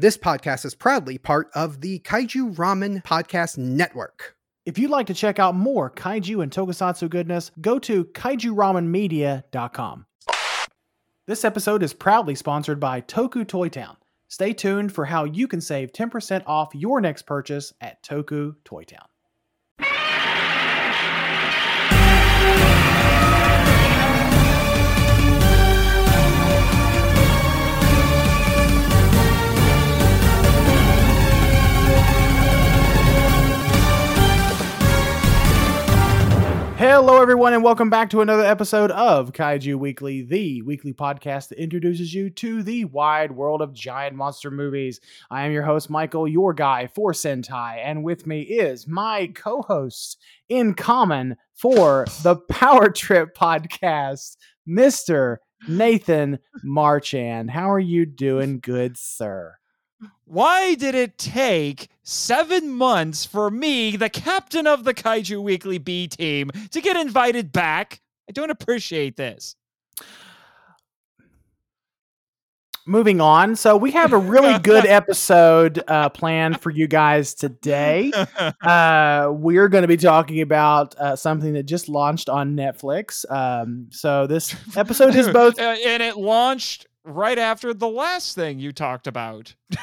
This podcast is proudly part of the Kaiju Ramen Podcast Network. If you'd like to check out more kaiju and tokusatsu goodness, go to kaijuramenmedia.com. This episode is proudly sponsored by Toku Toy Town. Stay tuned for how you can save 10% off your next purchase at Toku Toy Town. Hello, everyone, and welcome back to another episode of Kaiju Weekly, the weekly podcast that introduces you to the wide world of giant monster movies. I am your host, Michael, your guy for Sentai, and with me is my co host in common for the Power Trip podcast, Mr. Nathan Marchand. How are you doing, good sir? Why did it take seven months for me, the captain of the Kaiju Weekly B team, to get invited back? I don't appreciate this. Moving on. So, we have a really good episode uh, planned for you guys today. Uh, we're going to be talking about uh, something that just launched on Netflix. Um, so, this episode is both. Uh, and it launched right after the last thing you talked about.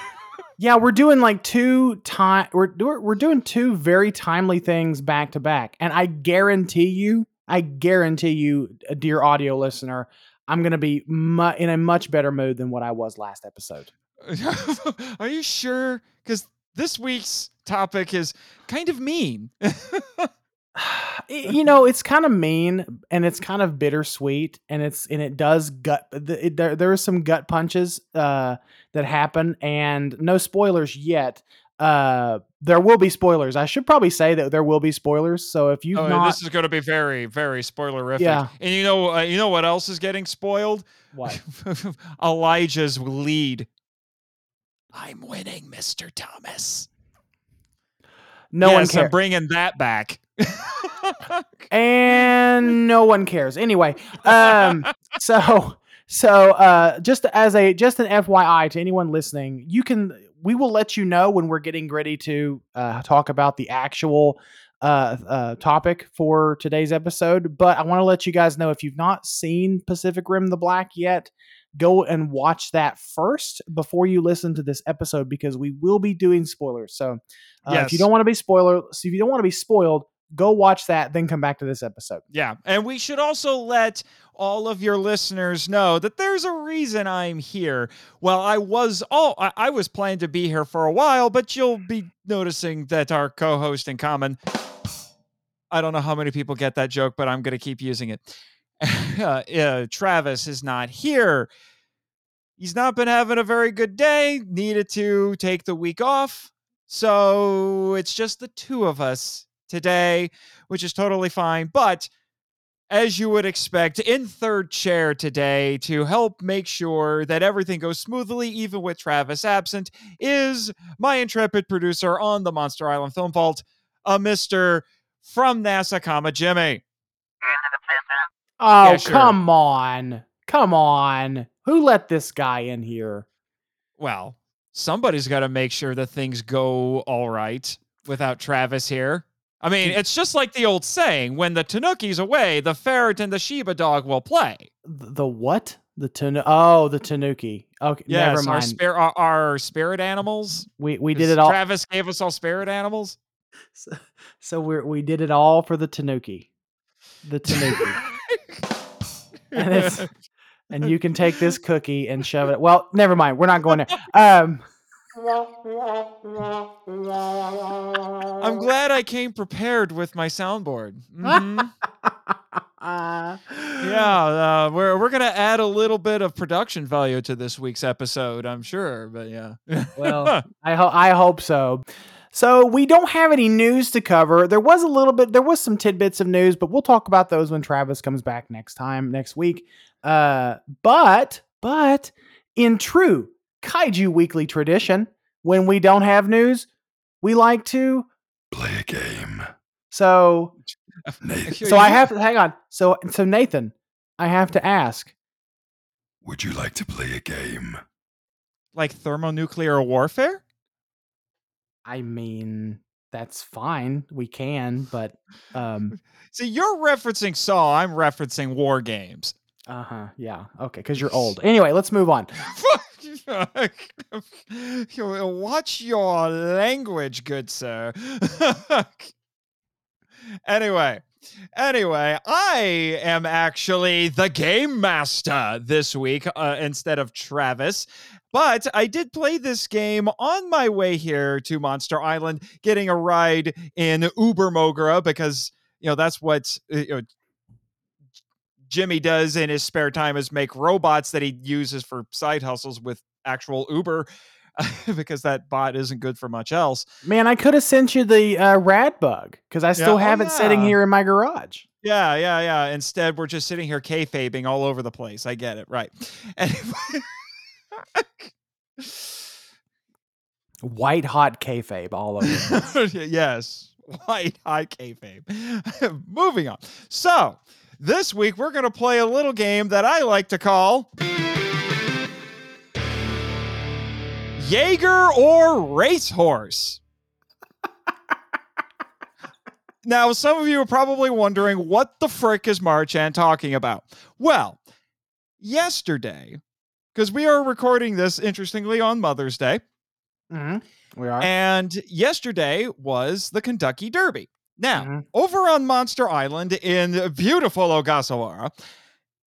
Yeah, we're doing like two time we're we're doing two very timely things back to back. And I guarantee you, I guarantee you, uh, dear audio listener, I'm going to be mu- in a much better mood than what I was last episode. Are you sure? Cuz this week's topic is kind of mean. you know, it's kind of mean and it's kind of bittersweet and it's and it does gut it, there there are some gut punches uh that happen and no spoilers yet. Uh there will be spoilers. I should probably say that there will be spoilers. So if you oh, not this is going to be very very spoilerific. Yeah. And you know uh, you know what else is getting spoiled? what? Elijah's lead. I'm winning, Mr. Thomas. No one cares. I'm bringing that back. and no one cares. Anyway um so so uh just as a just an fyi to anyone listening you can we will let you know when we're getting ready to uh talk about the actual uh, uh topic for today's episode. But i want to let you guys know if you've not seen pacific rim the black yet go and watch that first before you listen to this episode because we will be doing spoilers. So uh, if you don't want to be spoiler so if you don't want to be spoiled go watch that then come back to this episode Yeah. And we should also let all of your listeners know that there's a reason I'm here. Well, I was all I, I was planning to be here for a while, but you'll be noticing that our co-host in common I don't know how many people get that joke, but I'm going to keep using it. uh, Travis is not here. He's not been having a very good day, needed to take the week off. So it's just the two of us today, which is totally fine. But as you would expect, in third chair today to help make sure that everything goes smoothly, even with Travis absent, is my intrepid producer on the Monster Island Film Vault, a Mr. from NASA, comma Jimmy. Oh, Yeah, sure. come on. Come on. Who let this guy in here? Well, somebody's got to make sure that things go all right without Travis here. I mean, it's just like the old saying when the Tanuki's away, the ferret and the Shiba dog will play. The, what? The tanu- Oh, the Tanuki. Okay, Yes, never our, mind. spir- our, our spirit animals. we we did it all. Travis gave us all spirit animals. so so we we did it all for the Tanuki. The Tanuki. and and you can take this cookie and shove it. Well, never mind. We're not going there. Um I'm glad I came prepared with my soundboard. Mhm. uh, yeah, uh, we're we're gonna add a little bit of production value to this week's episode, I'm sure. But yeah, Well, I hope I hope so. So we don't have any news to cover. There was a little bit. There was some tidbits of news, but we'll talk about those when Travis comes back next time next week. Uh, but but in true Kaiju Weekly tradition, when we don't have news, we like to Play a game. So Nathan, so I have to hang on. So so Nathan, I have to ask. would you like to play a game? like thermonuclear warfare? I mean, that's fine. We can, but um See, you're referencing Saw. I'm referencing war games. uh-huh. Yeah. Okay, cuz you're old. Anyway, let's move on. Watch your language, good sir. anyway, anyway, I am actually the game master this week uh, instead of Travis. But I did play this game on my way here to Monster Island, getting a ride in Uber Moguera because you know that's what uh, you know, Jimmy does in his spare time is make robots that he uses for side hustles with actual Uber because that bot isn't good for much else. Man, I could have sent you the uh, rad bug cuz I still oh, have it sitting here in my garage. Yeah, yeah, yeah. Instead, we're just sitting here kayfabing all over the place. I get it. Right. White hot kayfabe all over. yes. White high kayfabe. Moving on. So, this week we're going to play a little game that I like to call Jaeger or Racehorse. now, some of you are probably wondering what the frick is Marchand talking about? Well, yesterday, because we are recording this interestingly on Mother's Day, Mhm. We are. and yesterday was the Kentucky Derby. Now, Mhm. over on Monster Island in beautiful Ogasawara,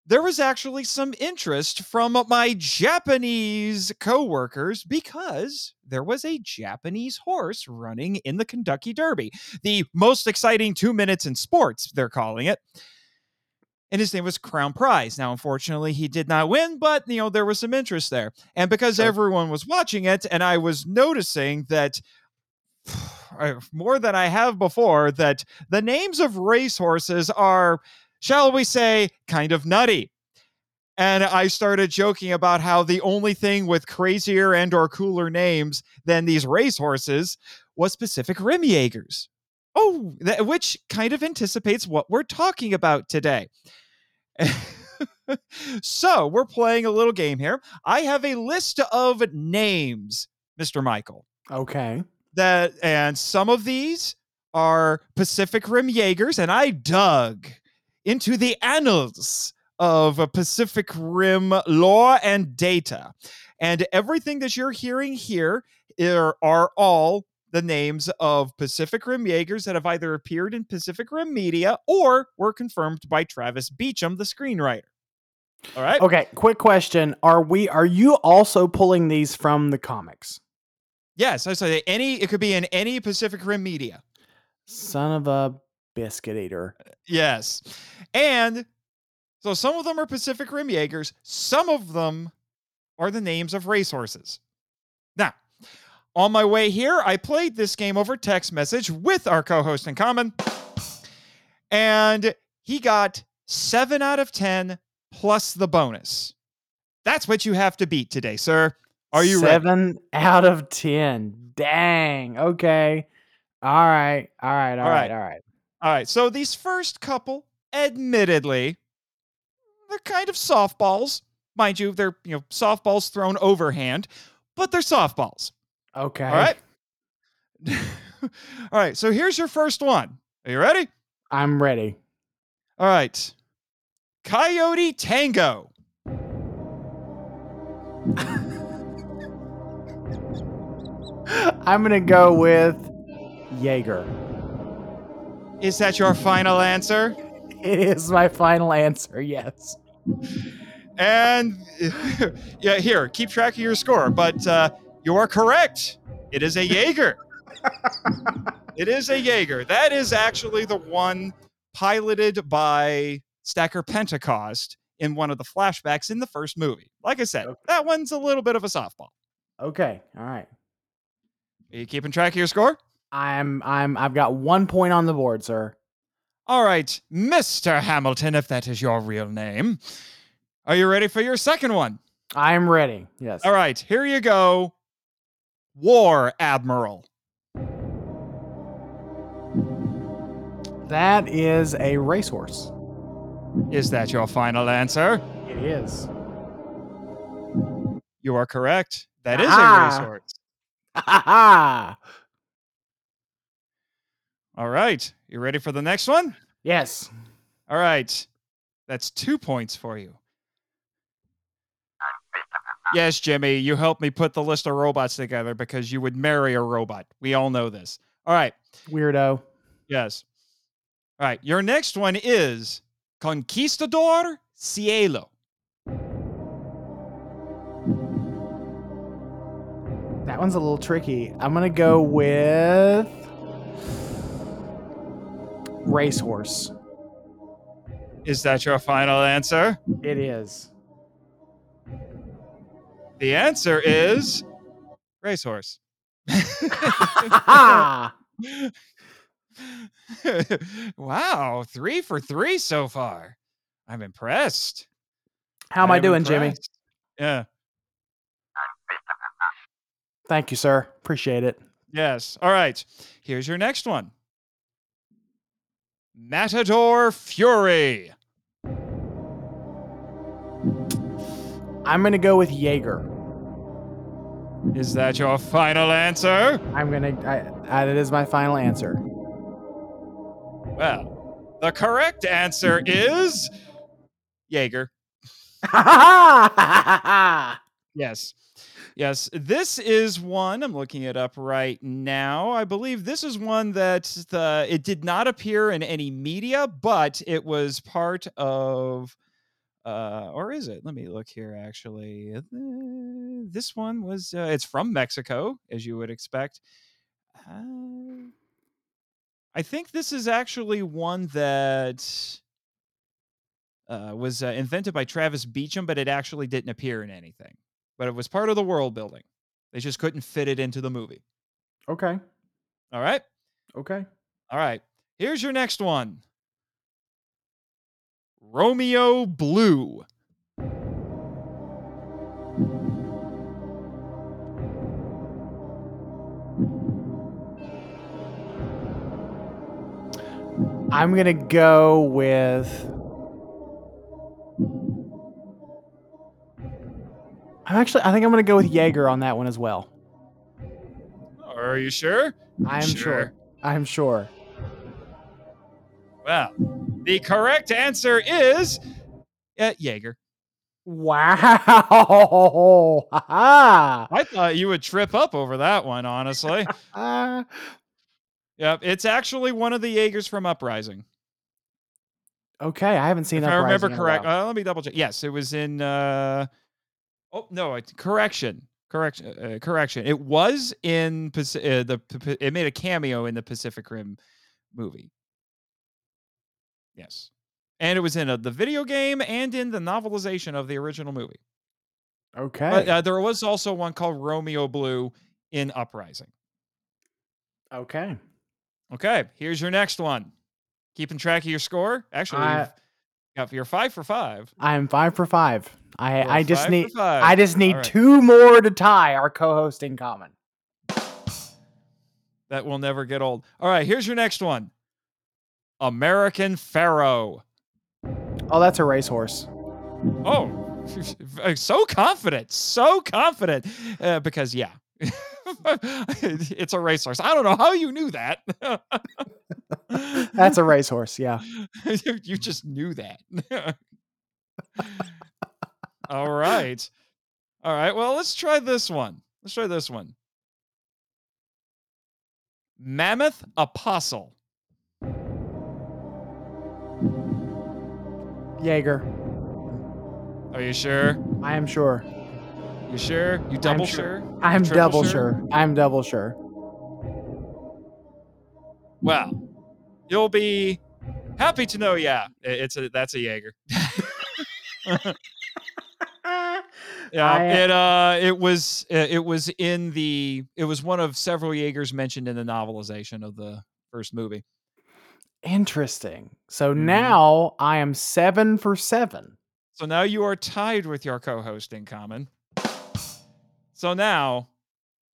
there was actually some interest from my Japanese coworkers because there was a Japanese horse running in the Kentucky Derby, the most exciting two minutes in sports, they're calling it. And his name was Crown Pride. Now, unfortunately, he did not win, but you know there was some interest there, and because everyone was watching it, and I was noticing that more than I have before, that the names of racehorses are, shall we say, kind of nutty. And I started joking about how the only thing with crazier and or cooler names than these racehorses was Pacific Rim Jaegers. Oh, which kind of anticipates what we're talking about today. so we're playing a little game here. I have a list of names, Mr. Michael okay. That and some of these are Pacific Rim Jaegers, and I dug into the annals of Pacific Rim lore and data. And everything that you're hearing here are all the names of Pacific Rim Jaegers that have either appeared in Pacific Rim media or were confirmed by Travis Beacham, the screenwriter. All right. Okay, quick question. Are we are you also pulling these from the comics? Yes, I say any. It could be in any Pacific Rim media. Son of a biscuit eater. Uh, yes. And so some of them are Pacific Rim Jaegers, some of them are the names of racehorses. Now, on my way here, I played this game over text message with our co host in common, and he got seven out of 10 plus the bonus. That's what you have to beat today, sir. Are you ready? Seven out of ten. Dang. Okay. All right. All right. All All right. right. All right. All right. So these first couple, admittedly, they're kind of softballs. Mind you, they're you know softballs thrown overhand, but they're softballs. Okay. All right. All right. So here's your first one. Are you ready? I'm ready. All right. Coyote Tango. I'm gonna go with Jaeger. Is that your final answer? It is my final answer. Yes. And yeah, here, keep track of your score. But uh, you are correct. It is a Jaeger. it is a Jaeger. That is actually the one piloted by Stacker Pentecost in one of the flashbacks in the first movie. Like I said, Okay. that one's a little bit of a softball. Okay. All right. Are you keeping track of your score? I'm I'm I've got one point on the board, sir. All right, Mr. Hamilton, if that is your real name. Are you ready for your second one? I'm ready. Yes. All right, here you go. War Admiral. That is a racehorse. Is that your final answer? It is. You are correct. That is Ah. a racehorse. All right. You ready for the next one? Yes. All right. That's two points for you. Yes, Jimmy, you helped me put the list of robots together because you would marry a robot. We all know this. All right. Weirdo. Yes. All right. Your next one is Conquistador Cielo. That one's a little tricky. I'm gonna go with racehorse. Is that your final answer? It is. The answer is racehorse. Wow, three for three so far. I'm impressed. How am I, am doing, Jimmy? Yeah. Thank you, sir. Appreciate it. Yes. All right. Here's your next one. Matador Fury. I'm gonna go with Jaeger. Is that your final answer? I'm gonna. I, I, that is my final answer. Well, the correct answer is Jaeger. Yes. Yes. This is one, I'm looking it up right now. I believe this is one that the it did not appear in any media, but it was part of uh or is it? Let me look here actually. Uh, This one was uh, it's from Mexico as you would expect. Uh, I think this is actually one that uh, was invented by Travis Beacham, but it actually didn't appear in anything. But it was part of the world building. They just couldn't fit it into the movie. okay. All right. Okay. All right. Here's your next one Romeo Blue. I'm gonna go with. I'm actually. I think I'm gonna go with Jaeger on that one as well. Are you sure? I am sure. I'm sure. Well, the correct answer is uh, Jaeger. Wow! I thought you would trip up over that one, honestly. yep, it's actually one of the Jaegers from Uprising. Okay, I haven't seen. if I remember Uprising in a correct, uh, let me double check. Yes, it was in. Uh, oh no, it, correction, correction, uh, correction. It was in uh, the. It made a cameo in the Pacific Rim movie. Yes, and it was in uh the video game and in the novelization of the original movie. okay. But uh, there was also one called Romeo Blue in Uprising. okay. Okay, here's your next one. Keeping track of your score. Actually, I- you've got you're five for five. I'm five for five. I I just need. I just need two more to tie our co-host in common. That will never get old. All right, here's your next one. American Pharoah. Oh, that's a racehorse. Oh, so confident, so confident. Uh, because yeah, it's a racehorse. I don't know how you knew that. That's a racehorse. Yeah. you you just knew that. All right. All right. Well, let's try this one. Let's try this one. Mammoth Apostle. Jaeger. Are you sure? I am sure. You sure? You double sure. sure? I'm double sure? sure. I'm double sure. Well, you'll be happy to know. Yeah, it's a that's a Jaeger. Yeah, I, uh, it uh, it was uh, it was in the it was one of several Jaegers mentioned in the novelization of the first movie. Interesting. So Mhm. now I am seven for seven. So now you are tied with your co-host in common. So now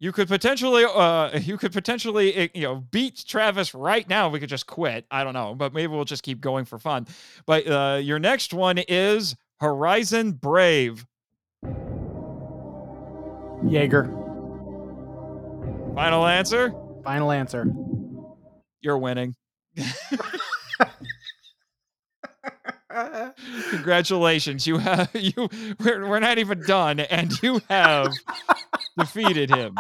you could potentially uh you could potentially eh, you know beat Travis right now. We could just quit. I don't know, but maybe we'll just keep going for fun. But uh your next one is Horizon Brave. Jaeger. Final answer? Final answer. You're winning. Congratulations. You have you we're, we're not even done and you have defeated him.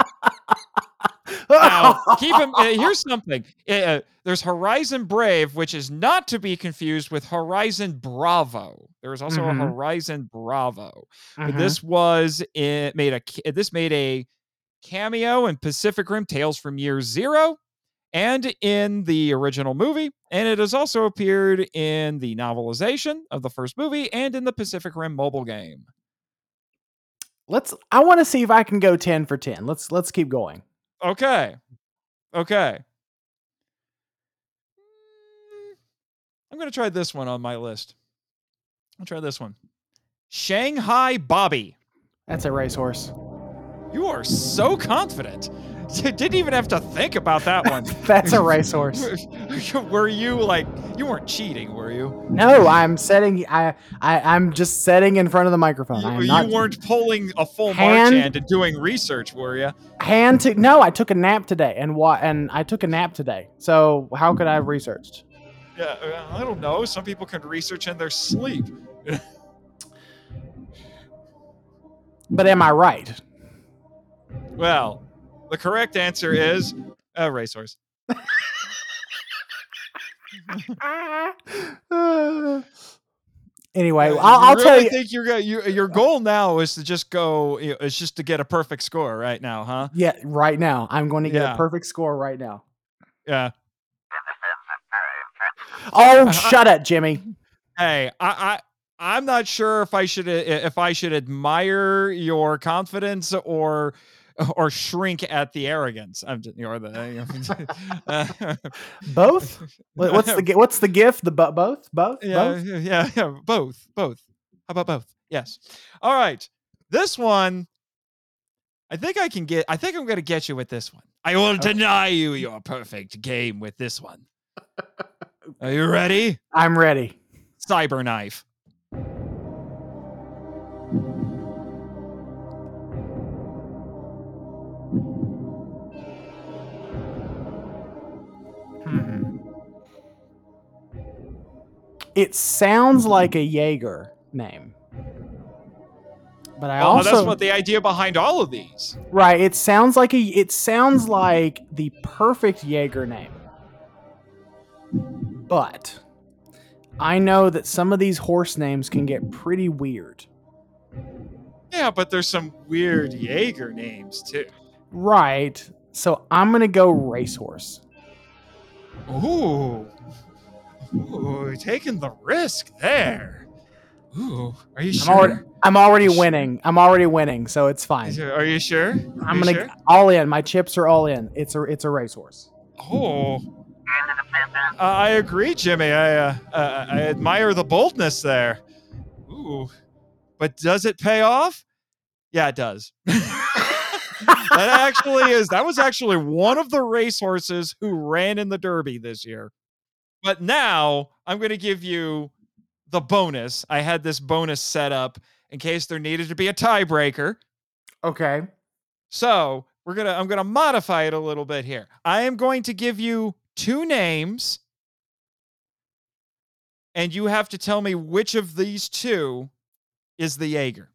Now, keep him uh, here's something. Uh, there's Horizon Brave which is not to be confused with Horizon Bravo. There is also Mhm. a Horizon Bravo. Mhm. This was it made a this made a cameo in Pacific Rim Tales from Year Zero and in the original movie, and it has also appeared in the novelization of the first movie and in the Pacific Rim mobile game. let's. I want to see if I can go ten for ten. Let's let's keep going. Okay. Okay. Mm, I'm going to try this one on my list. I'll try this one. Shanghai Bobby. That's a racehorse. You are so confident. You didn't even have to think about that one. That's a racehorse. were you like you weren't cheating, were you? No, I'm setting. I, I I'm just setting in front of the microphone. You, you weren't pulling a full Hand- march hand and doing research, were you? hand to. No, I took a nap today, and what? And I took a nap today. So how could I have researched? Yeah, uh, I don't know. Some people can research in their sleep. But am I right? Well, the correct answer is a racehorse. anyway, Uh, I'll, you I'll really tell you. Think you're you, your goal now is to just go. It's just to get a perfect score right now, huh? Yeah, right now. I'm going to get Yeah. a perfect score right now. Yeah. Oh, shut up, Jimmy. Hey, I, I I'm not sure if I should if I should admire your confidence or or shrink at the arrogance. I'm just, or the Both? What- What's the what's the gift? The bo- both? Both? yeah, Both? yeah, yeah, both, both. How about both? Yes. All right. This one, I think I can get. I think I'm going to get you with this one. I will deny you your perfect game with this one. Are you ready? I'm ready. Cyberknife. It sounds mm-hmm. like a Jaeger name. But I Oh, also that's what the idea behind all of these. Right, it sounds like a it sounds like the perfect Jaeger name. But I know that some of these horse names can get pretty weird. Yeah, but there's some weird Jaeger names too. Right. So I'm going to go racehorse. Ooh. Ooh, taking the risk there. Ooh, are you I'm sure? already I'm already winning. I'm already winning, so it's fine. Are you sure? Are I'm you going to sure? all in. My chips are all in. It's a it's a racehorse. Oh. Uh, I agree, Jimmy. I uh, uh, I admire the boldness there. Ooh, but does it pay off? Yeah, it does. that actually is. That was actually one of the racehorses who ran in the Derby this year. But now I'm going to give you the bonus. I had this bonus set up in case there needed to be a tiebreaker. Okay. So we're gonna I'm gonna modify it a little bit here. I am going to give you two names, and you have to tell me which of these two is the Jaeger.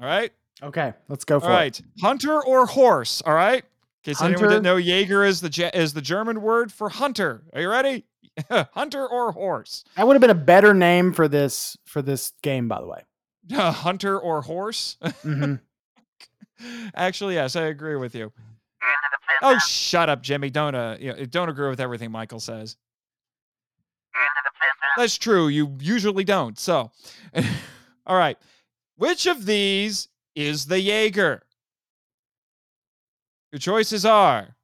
All right. Okay, let's go for it. All right. Hunter or horse. All right. In case anyone didn't know, Jaeger is the is the German word for hunter. Are you ready? hunter or horse. That would have been a better name for this for this game, by the way. hunter or horse. hmm Actually, yes, I agree with you. Oh, shut up, Jimmy. Don't uh, you know, don't agree with everything Michael says. That's true. You usually don't. So, all right. Which of these is the Jaeger? Your choices are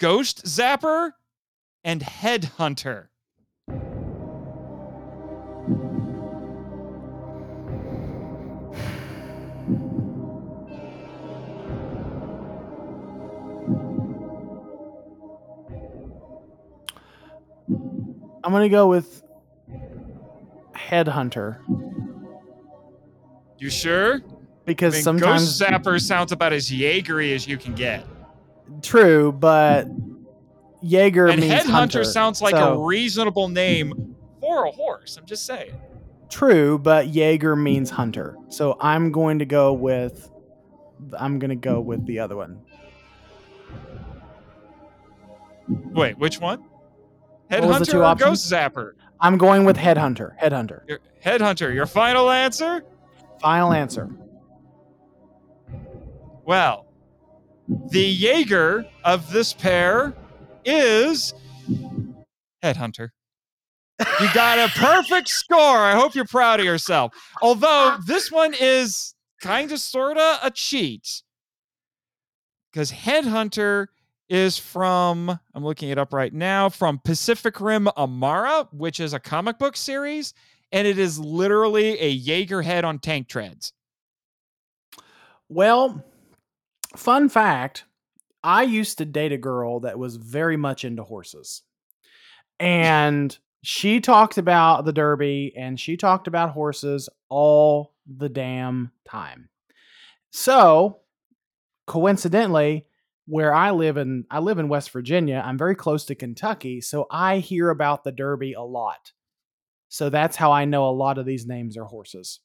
Ghost Zapper and Headhunter. I'm gonna go with Headhunter. You sure? Because I mean, sometimes Ghost Zapper sounds about as Jaegery as you can get. true, but Jaeger and means Headhunter hunter. sounds like So- a reasonable name for a horse. I'm just saying. True, but Jaeger means hunter. So I'm going to go with I'm going to go with the other one. Wait, which one? What was the Headhunter or options? Ghost Zapper? I'm going with headhunter. Headhunter. Your, Headhunter, your final answer? Final answer. Well, the Jaeger of this pair is Headhunter. You got a perfect score. I hope you're proud of yourself. Although this one is kind of sort of a cheat. Because Headhunter is from, I'm looking it up right now, from Pacific Rim Amara, which is a comic book series. And it is literally a Jaeger head on tank treads. Well, fun fact, I used to date a girl that was very much into horses. And she talked about the derby and she talked about horses all the damn time. So, coincidentally, where I live in I live in West Virginia, I'm very close to Kentucky, so I hear about the derby a lot. So that's how I know a lot of these names are horses.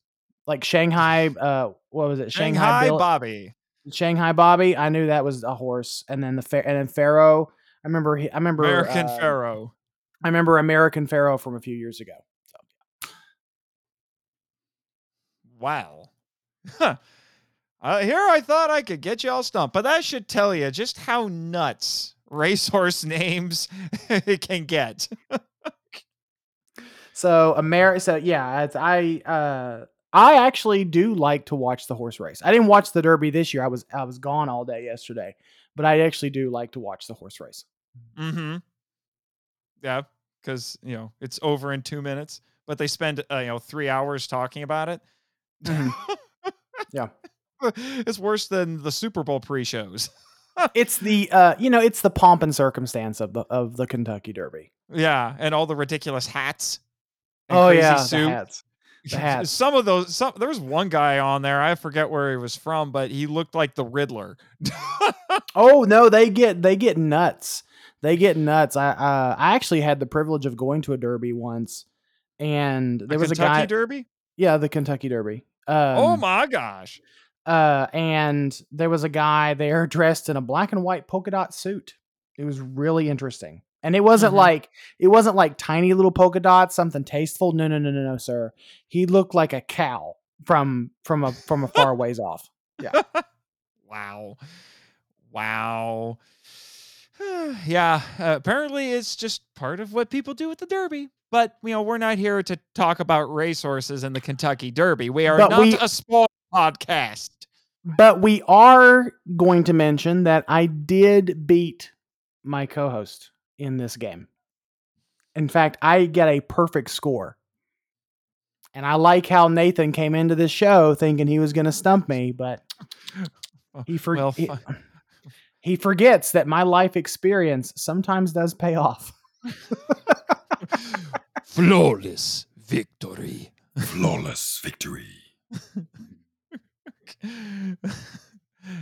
Like Shanghai uh what was it? Shanghai Bill- Bobby. Shanghai Bobby, I knew that was a horse, and then the fa- and then Pharoah. I remember. He, I remember American uh, Pharoah. I remember American Pharoah from a few years ago. Wow. Huh. Uh, here I thought I could get you all stumped, but that should tell you just how nuts racehorse names can get. So America. So yeah, it's, I uh I actually do like to watch the horse race. I didn't watch the Derby this year. I was I was gone all day yesterday, but I actually do like to watch the horse race. mm-hmm. Yeah, because you know it's over in two minutes, but they spend uh, you know three hours talking about it. Mhm. Yeah. it's worse than the Super Bowl pre-shows. It's the uh you know it's the pomp and circumstance of the of the Kentucky Derby. yeah, and all the ridiculous hats. and Oh yeah, the hats. The hats. Some of those, some there was one guy on there. I forget where he was from, but he looked like the Riddler. Oh no, they get they get nuts. They get nuts. I uh, I actually had the privilege of going to a derby once, and there The was Kentucky a guy. Derby. yeah, the Kentucky Derby. Um, oh my gosh! Uh, and there was a guy there dressed in a black and white polka dot suit. It was really interesting, and it wasn't Mhm. like it wasn't like tiny little polka dots, something tasteful. No, no, no, no, no, sir. He looked like a cow from from a from a far ways off. Yeah. wow, wow. yeah, uh, apparently it's just part of what people do with the Derby. But you know, we're not here to talk about racehorses and the Kentucky Derby. We are But not we- a sport podcast. But we are going to mention that I did beat my co-host in this game. In fact, I get a perfect score. And I like how Nathan came into this show thinking he was going to stump me, but he, for- Well, he, he forgets that my life experience sometimes does pay off. flawless victory. Flawless victory.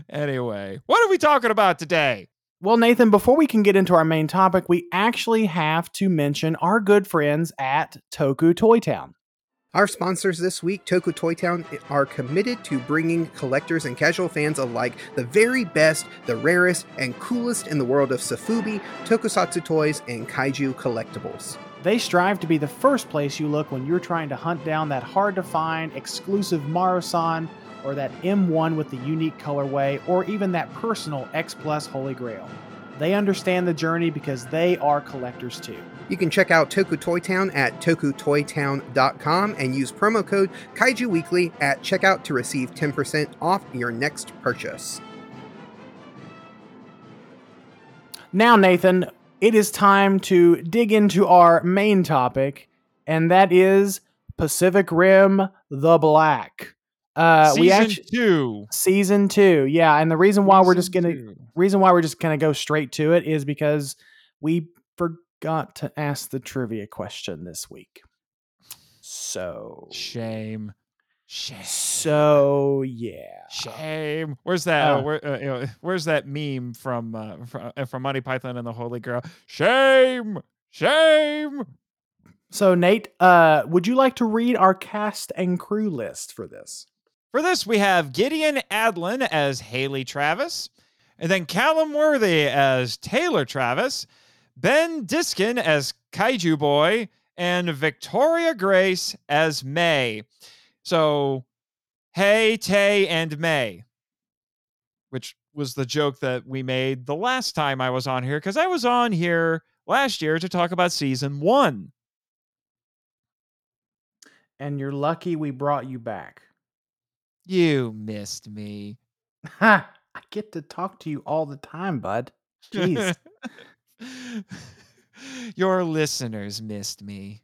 anyway, what are we talking about today? Well, Nathan, before we can get into our main topic, we actually have to mention our good friends at Toku Toy Town. Our sponsors this week, Toku Toy Town, are committed to bringing collectors and casual fans alike the very best, the rarest, and coolest in the world of sofubi, Tokusatsu toys, and kaiju collectibles. They strive to be the first place you look when you're trying to hunt down that hard to find exclusive Marusan or that M1 with the unique colorway or even that personal X Plus Holy Grail. They understand the journey because they are collectors too. You can check out Toku Toy Town at tokutoytown.com and use promo code Kaiju Weekly at checkout to receive 10% off your next purchase. Now, Nathan, it is time to dig into our main topic, and that is Pacific Rim the Black. Uh, Season we actually two. season two, yeah. And the reason why we're just gonna two. reason why we're just gonna go straight to it is because we forgot to ask the trivia question this week. So Shame. Shame. So yeah. Shame. Where's that? Uh, where, uh, you know, where's that meme from uh, from, uh, from Monty Python and the Holy Grail? Shame. Shame. So Nate, uh, would you like to read our cast and crew list for this? For this, we have Gideon Adlon as Haley Travis, and then Callum Worthy as Taylor Travis, Ben Diskin as Kaiju Boy, and Victoria Grace as Mei. So, Hey, Tay, and May, which was the joke that we made the last time I was on here, because I was on here last year to talk about season one. And you're lucky we brought you back. You missed me. Ha! I get to talk to you all the time, bud. Jeez. your listeners missed me.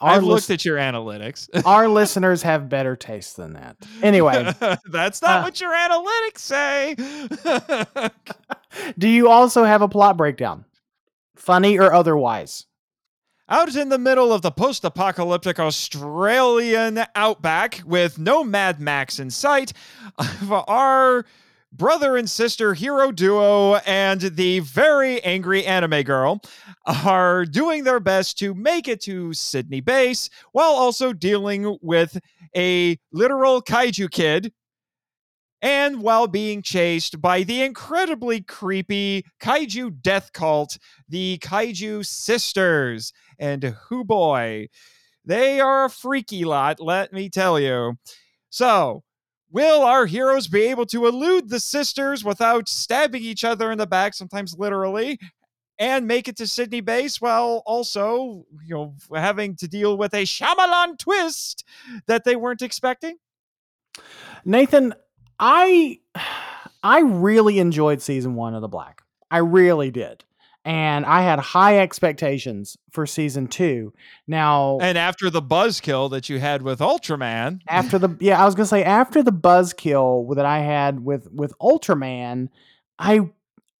Our, I've lis- looked at your analytics. our listeners have better taste than that. Anyway, that's not uh, what your analytics say. do you also have a plot breakdown? Funny or otherwise? Out in the middle of the post apocalyptic Australian outback with no Mad Max in sight, our brother and sister hero duo and the very angry anime girl are doing their best to make it to Sydney base while also dealing with a literal kaiju kid and while being chased by the incredibly creepy kaiju death cult, the Kaiju Sisters. And who boy, they are a freaky lot, let me tell you. So, will our heroes be able to elude the sisters without stabbing each other in the back, sometimes literally? And make it to Sydney base while also, you know, having to deal with a Shyamalan twist that they weren't expecting? Nathan, I I really enjoyed season one of The Black. I really did. And I had high expectations for season two. Now And after the buzzkill that you had with Ultraman, after the yeah, I was gonna say after the buzzkill that I had with with Ultraman, I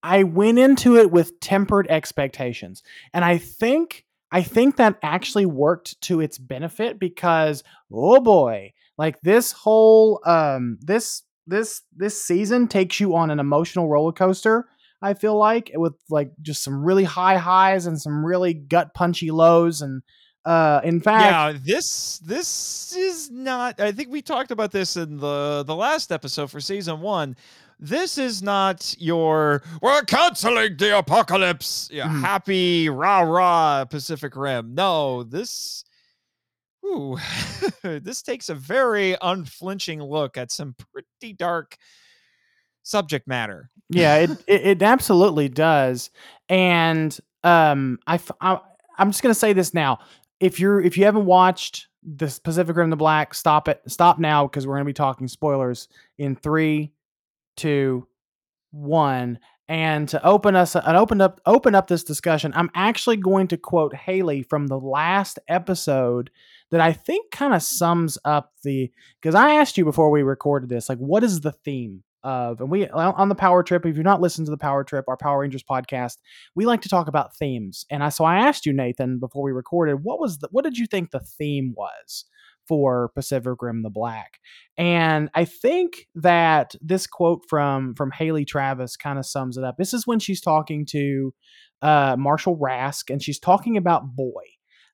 I went into it with tempered expectations, and I think I think that actually worked to its benefit because oh boy, like this whole um this this this season takes you on an emotional roller coaster. I feel like with like just some really high highs and some really gut punchy lows, and uh in fact, yeah, this this is not. I think we talked about this in the the last episode for season one. This is not your we're canceling the apocalypse, yeah, Mhm. happy rah rah Pacific Rim. No, this. Ooh, this takes a very unflinching look at some pretty dark subject matter. yeah it, it it absolutely does and um I I'm just gonna say this now if you're if you haven't watched the pacific rim the black stop it stop now because we're gonna be talking spoilers in three two one and to open us and open up open up this discussion i'm actually going to quote haley from the last episode that i think kind of sums up the because i asked you before we recorded this like what is the theme of and we on the power trip if you've not listened to the power trip our power rangers podcast we like to talk about themes. And i so i asked you nathan before we recorded what was the what did you think the theme was for pacific rim the black? And i think that this quote from from haley travis kind of sums it up. This is when she's talking to uh marshall rask and she's talking about boy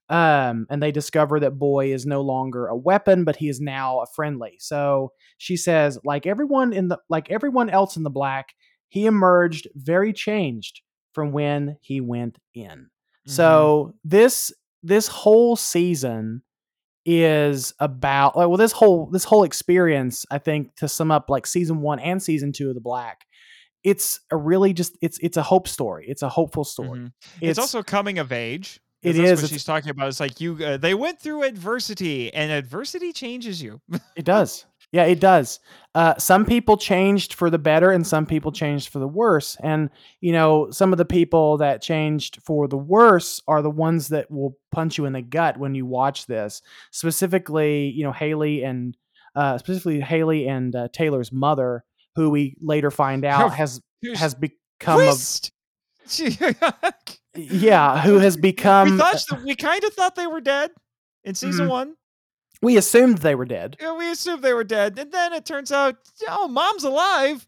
um, and they discover that boy is no longer a weapon but he is now a friendly. So she says like everyone in the like everyone else in the black he emerged very changed from when he went in. So this this whole season is about like well this whole this whole experience i think to sum up like season one and season two of the black it's a really just it's it's a hope story. It's a hopeful story. Mhm. It's, also coming of age. It that's is, What she's talking about. It's like you. Uh, they went through adversity, and adversity changes you. It does. Yeah, it does. Uh, some people changed for the better and some people changed for the worse. And, you know, some of the people that changed for the worse are the ones that will punch you in the gut when you watch this. Specifically, you know, Haley and, uh, specifically Haley and uh, Taylor's mother, who we later find out has, has become, a, Twist. yeah, who has become, we thought we kind of thought they were dead in season Mhm. one. We assumed they were dead. Yeah, we assumed they were dead, and then it turns out, oh, mom's alive.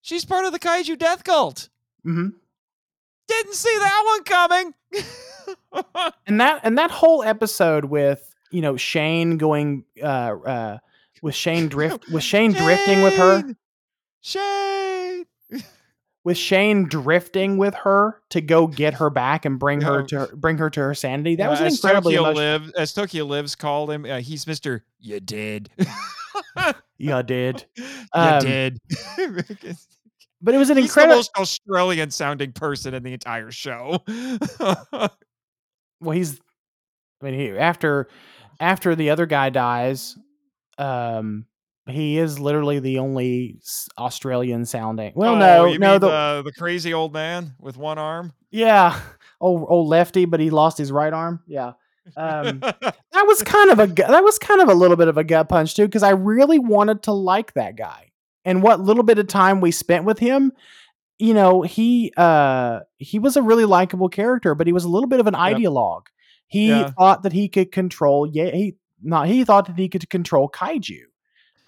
She's part of the kaiju death cult. hmm Didn't see that one coming. And that and that whole episode with you know Shane going uh uh with Shane drift with Shane drifting with her Shane. With Shane drifting with her to go get her back and bring her to her, bring her to her sanity. That Uh, was incredibly Tokyo emotional. Live, as Tokyo Lives called him, uh, he's Mister. You did. you did. you Um, did. But it was an He's the incredible. most Australian sounding person in the entire show. Well, he's. I mean, he after after the other guy dies, um, he is literally the only Australian sounding. Well, Oh, no, you no, mean the, the the crazy old man with one arm. yeah, old old lefty, but he lost his right arm. Yeah. Um, that was kind of a that was kind of a little bit of a gut punch too because I really wanted to like that guy and what little bit of time we spent with him you know he uh he was a really likable character but he was a little bit of an ideologue he Yeah. thought that he could control yeah he not he thought that he could control kaiju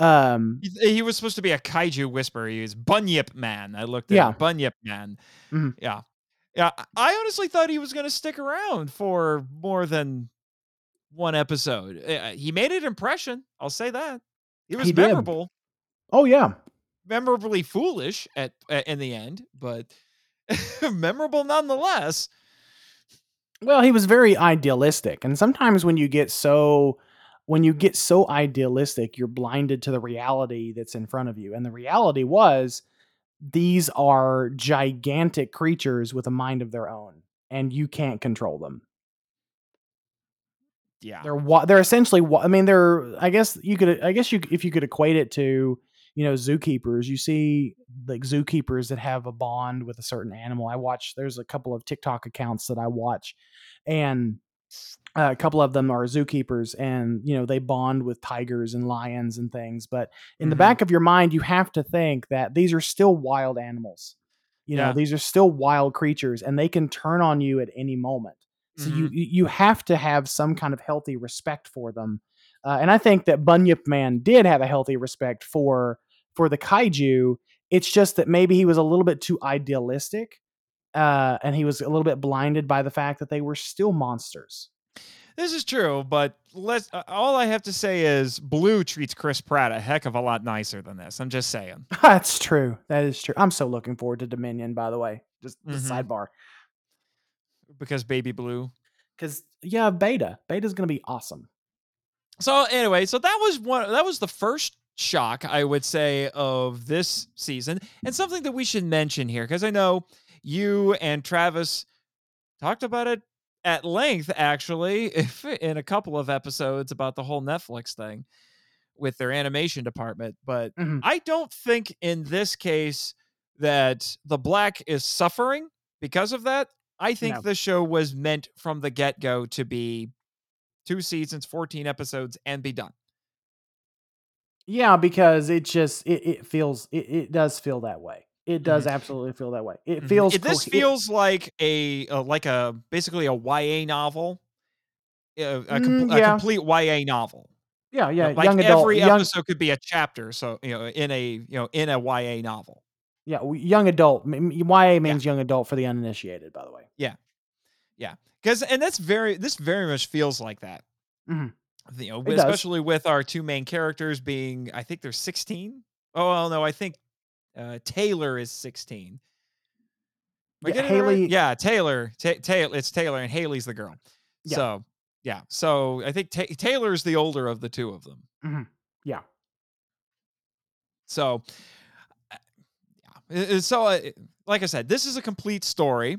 um He, he was supposed to be a kaiju whisperer. He was Bunyip Man. I looked at Yeah. him. Bunyip Man. Mhm. Yeah. Yeah. I- honestly thought he was going to stick around for more than one episode. Uh, He made an impression. I'll say that. He was He did. memorable, oh yeah memorably foolish at, at in the end, but memorable nonetheless. Well, he was very idealistic, and sometimes when you get so when you get so idealistic, you're blinded to the reality that's in front of you. And the reality was these are gigantic creatures with a mind of their own, and you can't control them. Yeah. They're wa- they're essentially wa- I mean they're I guess you could I guess you if you could equate it to you know zookeepers you see like zookeepers that have a bond with a certain animal. I watch there's a couple of TikTok accounts that I watch and uh, a couple of them are zookeepers and you know they bond with tigers and lions and things but in the Mhm. back of your mind you have to think that these are still wild animals you know these are still wild creatures and they can turn on you at any moment so you Mm-hmm. you you have to have some kind of healthy respect for them, uh, and I think that Bunyip Man did have a healthy respect for for the kaiju. It's just that maybe he was a little bit too idealistic, uh, and he was a little bit blinded by the fact that they were still monsters. This is true, but let's. Uh, all I have to say is Blue treats Chris Pratt a heck of a lot nicer than this. I'm just saying. That's true. That is true. I'm so looking forward to Dominion. By the way, just the Mhm. sidebar, because Baby Blue. because yeah, Beta. Beta's gonna be awesome. So anyway, so that was one. That was the first shock I would say of this season, and something that we should mention here because I know you and Travis talked about it at length, actually, if, in a couple of episodes about the whole Netflix thing with their animation department. But Mhm. I don't think in this case that the black is suffering because of that. I think No. the show was meant from the get go to be two seasons, 14 episodes, and be done. Yeah, because it just it, it feels it, it does feel that way. It does Mhm. absolutely feel that way. It Mhm. feels It- this feels like a uh, like a basically a YA novel, uh, a, com- Mm, a complete YA novel. yeah, You yeah, know, like young adult, every young, episode could be a chapter. So you know, in a you know in a YA novel. yeah, young adult. YA means young adult for the uninitiated, by the way. Yeah, yeah. Because and that's very this very much feels like that Mhm. you know It does. especially with our two main characters being i think they're 16 oh well no i think uh taylor is 16 Am Yeah? Haley- yeah taylor Ta- taylor it's taylor and haley's the girl Yeah. so yeah so i think Ta- taylor's the older of the two of them Mhm. Yeah. So, uh, yeah. Uh, So, uh, like I said, this is a complete story.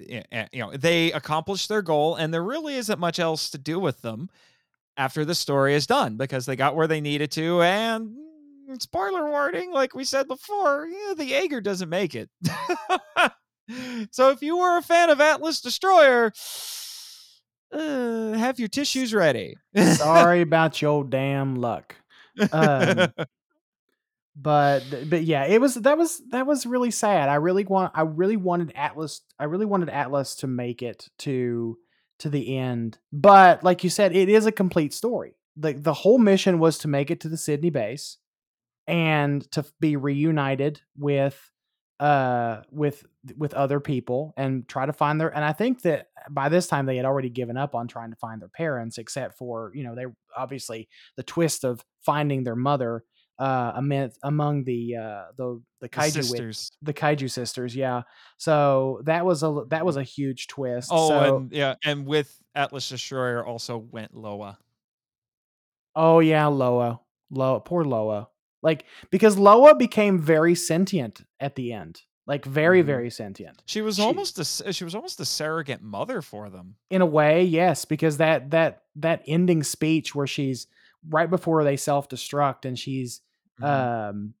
Uh, You know, they accomplished their goal, and there really isn't much else to do with them after the story is done because they got where they needed to. And spoiler warning, like we said before, yeah, the Jaeger doesn't make it. so, if you were a fan of Atlas Destroyer, uh, have your tissues ready. Sorry about your damn luck. Um, but but yeah, it was that was that was really sad. I really want I really wanted Atlas I really wanted Atlas to make it to to the end. But like you said, it is a complete story. the the whole mission was to make it to the Sydney base and to be reunited with uh with with other people and try to find their and I think that by this time they had already given up on trying to find their parents except for you know they obviously the twist of finding their mother uh among, among the uh the the The kaiju wi- sisters. the kaiju sisters yeah so that was a that was a huge twist Oh, so, and yeah, and with Atlas Destroyer also went Loa. Oh yeah, Loa. Loa, poor Loa. Like because Loa became very sentient at the end. Like very, Mhm. very sentient. She was She- almost a she was almost a surrogate mother for them. In a way, yes, because that that that ending speech where she's right before they self-destruct and she's Mhm. um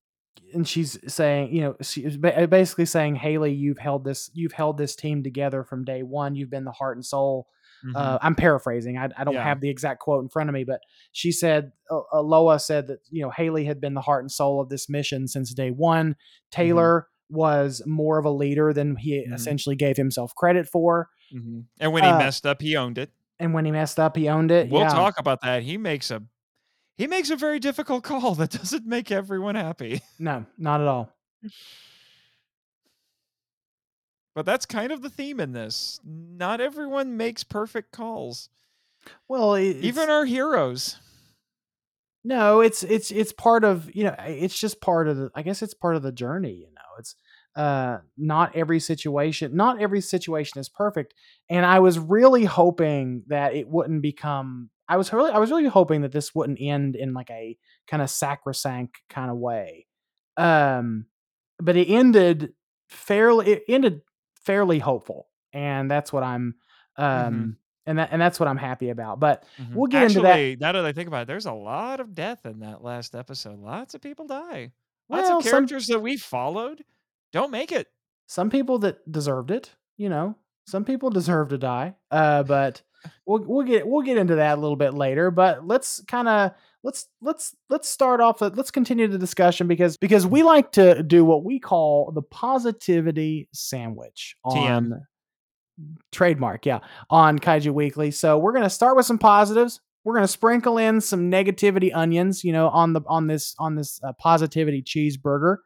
and she's saying, you know, she's basically saying, Haley, you've held this, you've held this team together from day one. You've been the heart and soul uh, I'm paraphrasing. I, I don't Mm-hmm. Yeah. have the exact quote in front of me, but she said, uh, Loa said that, you know, Haley had been the heart and soul of this mission since day one. Mm-hmm. Taylor was more of a leader than he Mhm. essentially gave himself credit for. Mhm. and when he uh, messed up, he owned it. And when he messed up, he owned it. We'll yeah. talk about that. He makes a he makes a very difficult call that doesn't make everyone happy. No, not at all. But that's kind of the theme in this. Not everyone makes perfect calls. Well, Even our heroes. no, it's it's it's part of you know it's just part of the I guess it's part of the journey. You know, it's uh not every situation not every situation is perfect, and I was really hoping that it wouldn't become. I was really I was really hoping that this wouldn't end in like a kind of sacrosanct kind of way. Um, but it ended fairly. It ended fairly hopeful, and that's what I'm. Um, and that and that's what I'm happy about. But Mhm. We'll get into that- now that I think about it, there's a lot of death in that last episode. Lots of people die. Lots Well, of some- characters that we followed don't make it. some people that deserved it, you know, some people deserve to die. Uh, but we'll we'll get we'll get into that a little bit later. But let's kind of let's let's let's start off. Let's continue the discussion because because we like to do what we call the positivity sandwich TM. on trademark, yeah, on Kaiju Weekly. So we're gonna start with some positives. We're gonna sprinkle in some negativity onions, you know, on the on this on this uh, positivity cheeseburger.